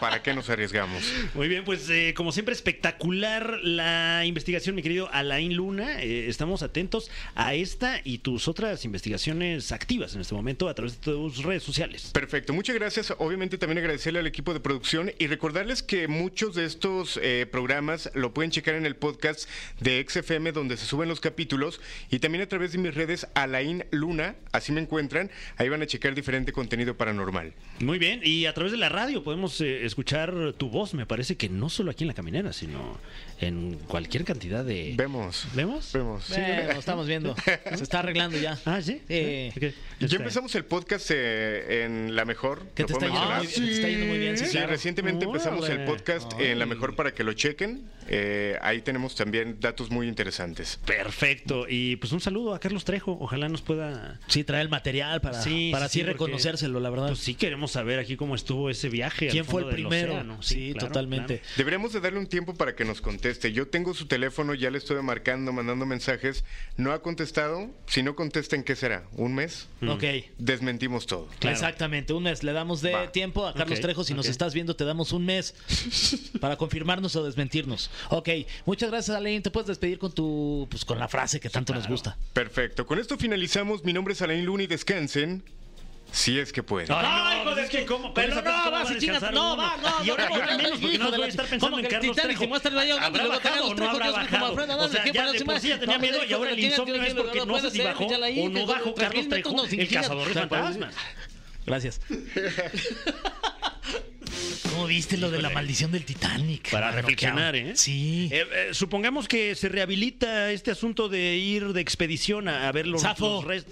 ¿Para qué nos arriesgamos?
Muy bien, pues eh, como siempre, espectacular la investigación, mi querido Alain Luna. Eh, estamos atentos a esta y tus otras investigaciones activas en este momento a través de tus redes sociales.
Perfecto, muchas gracias. Obviamente también agradecerle al equipo de producción y recordarles que muchos de estos eh, programas lo pueden checar en el podcast de XFM donde se suben los capítulos y también a través de mis redes Alain Luna, así me encuentran, ahí van a checar diferente contenido paranormal.
Muy bien, y a través de la radio podemos eh, escuchar tu voz, me parece que no solo aquí en la caminera, sino en cualquier cantidad de...
Vemos.
¿Vemos?
Vemos.
Lo estamos viendo. Se está arreglando ya.
Ah, ¿sí?
Sí.
Ya empezamos el podcast eh, en La Mejor.
Que
¿lo
te está, yendo
mencionar?
muy, que te está yendo muy bien, sí,
Sí,
claro.
recientemente empezamos el
Órale.
En La Mejor para que lo chequen. Eh, ahí tenemos también datos muy interesantes.
Perfecto. Y pues un saludo a Carlos Trejo. Ojalá nos pueda.
Sí, trae el material para,
Sí,
para
sí,
así reconocérselo, la verdad.
Pues sí queremos saber aquí cómo estuvo ese viaje. al
¿Quién fue el primero?
océano.
Sí,
claro,
totalmente.
claro.
Deberíamos de darle un tiempo para que nos conteste. Yo tengo su teléfono, ya le estoy marcando, mandando mensajes. No ha contestado. Si no contesta, ¿en qué será? ¿Un mes?
Ok.
Desmentimos todo.
Claro.
Exactamente, un mes. Le damos de
Va.
tiempo a Carlos Trejo. Si nos estás viendo, te damos un mes [LAUGHS] para confirmarnos o desmentirnos. Ok, muchas gracias, Alain. Te puedes despedir con tu, pues con la frase que tanto nos gusta.
Perfecto. Con esto finalizamos. Mi nombre es Alain Luna y descansen. Si es que pueden.
Ay, no, pues es que cómo-
Pero no,
frase, ¿cómo
va,
a
si chingas, no, va, no,
Y ahora
no, no,
menos, porque
hijo
no voy a estar pensando
¿cómo
en Carlos Trejo.
se muestra el baño,
¿Habrá bajado
Carlos
o no habrá bajado? O sea,
¿qué
ya de por sí ya tenía
No,
miedo y ahora el
¿quién-
insomnio es porque
no
no sé
puede
si bajó o no
que
bajó
con
Carlos Trejo,
no
el cazador de
pues, [LAUGHS]
fantasmas.
Gracias. [LAUGHS] ¿Cómo viste lo de la maldición del Titanic?
Para
Mano,
reflexionar, ¿eh?
Sí.
Eh, eh, supongamos que se rehabilita este asunto de ir de expedición a, a ver los,
Zafo.
los res-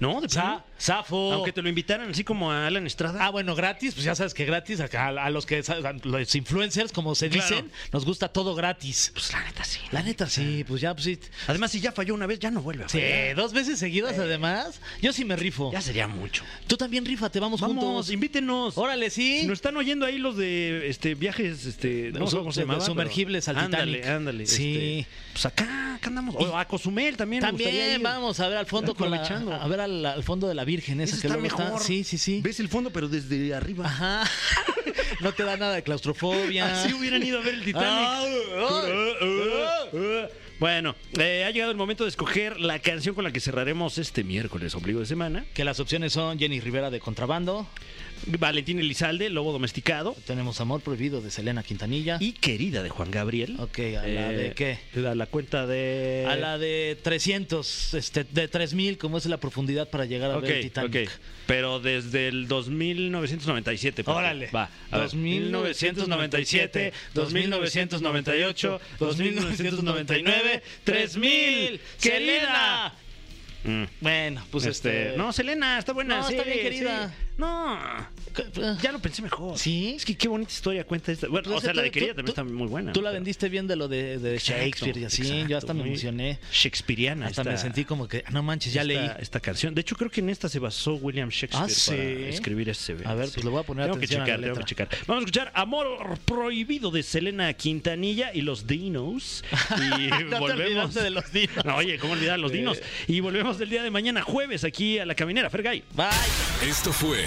¿No? ¿De plano?
Zafo.
Aunque te lo invitaran así como a Alan Estrada.
Ah, bueno, gratis, pues ya sabes que gratis, acá a, a los que a los influencers, como se
Claro.
dicen, nos gusta todo gratis.
Pues la neta sí.
La neta, sí, pues ya, pues sí.
Además, si ya falló una vez, ya no vuelve a
Sí,
fallar.
dos veces seguidas además. Yo sí me rifo.
Ya sería mucho.
Tú también rífate, vamos,
Vamos,
juntos.
invítenos.
Órale, sí.
Si nos están oyendo ahí los de este viajes, este, no sé cómo se llamaba,
sumergibles
pero-
al
ándale,
Titanic.
Ándale,
Sí.
este, pues acá, acá andamos. O a Cozumel también. me gustaría
También
ir.
vamos a ver al fondo con la, a ver al, al fondo de la Virgen esa
Ese
que
está
luego
mejor.
Sí, sí, sí.
Ves el fondo, pero desde arriba.
Ajá. [LAUGHS] no te da nada de claustrofobia.
Así hubieran ido a ver el Titanic.
Ah,
Bueno, eh, ha llegado el momento de escoger la canción con la que cerraremos este miércoles, ombligo de semana.
Que las opciones son Jenny Rivera de Contrabando,
Valentín Elizalde, Lobo Domesticado.
tenemos Amor Prohibido de Selena Quintanilla.
Y Querida de Juan Gabriel.
Ok, ¿a la de qué?
A la cuenta de...
A la de 300, este, de 3000, como es la profundidad para llegar a ver el Titanic.
ok. Pero desde el 2997. papi.
Órale.
Va. A ver.
2997,
2998, 2999, 3000.
¡Selena!
Mm.
Bueno, pues este.
Este, no, Selena, está buena.
No,
sí,
está bien, querida.
sí. No, ya lo pensé mejor.
¿Sí?
Es que qué bonita historia cuenta esta. Bueno,
Pues
o sea, la de
tú-
querida
tú-
también está muy buena.
Tú la
pero-
vendiste bien de lo de, de
Exacto,
Shakespeare y así.
exacto,
yo hasta me emocioné.
Shakespeareana.
Hasta
esta-
me sentí como que, no manches, ya
esta,
leí.
esta canción. De hecho, creo que en esta se basó William Shakespeare
Ah, ¿sí?
para escribir ese.
A ver, pues le voy a poner
tengo que
atención a la
checar, tengo que checar. Vamos a escuchar Amor Prohibido de Selena Quintanilla y los Dinos. [LAUGHS] Y
No
volvemos.
de los dinos.
No, oye, ¿cómo olvidar los dinos? Y volvemos el día de mañana, jueves, aquí a la caminera. Fergay.
Bye.
Esto fue.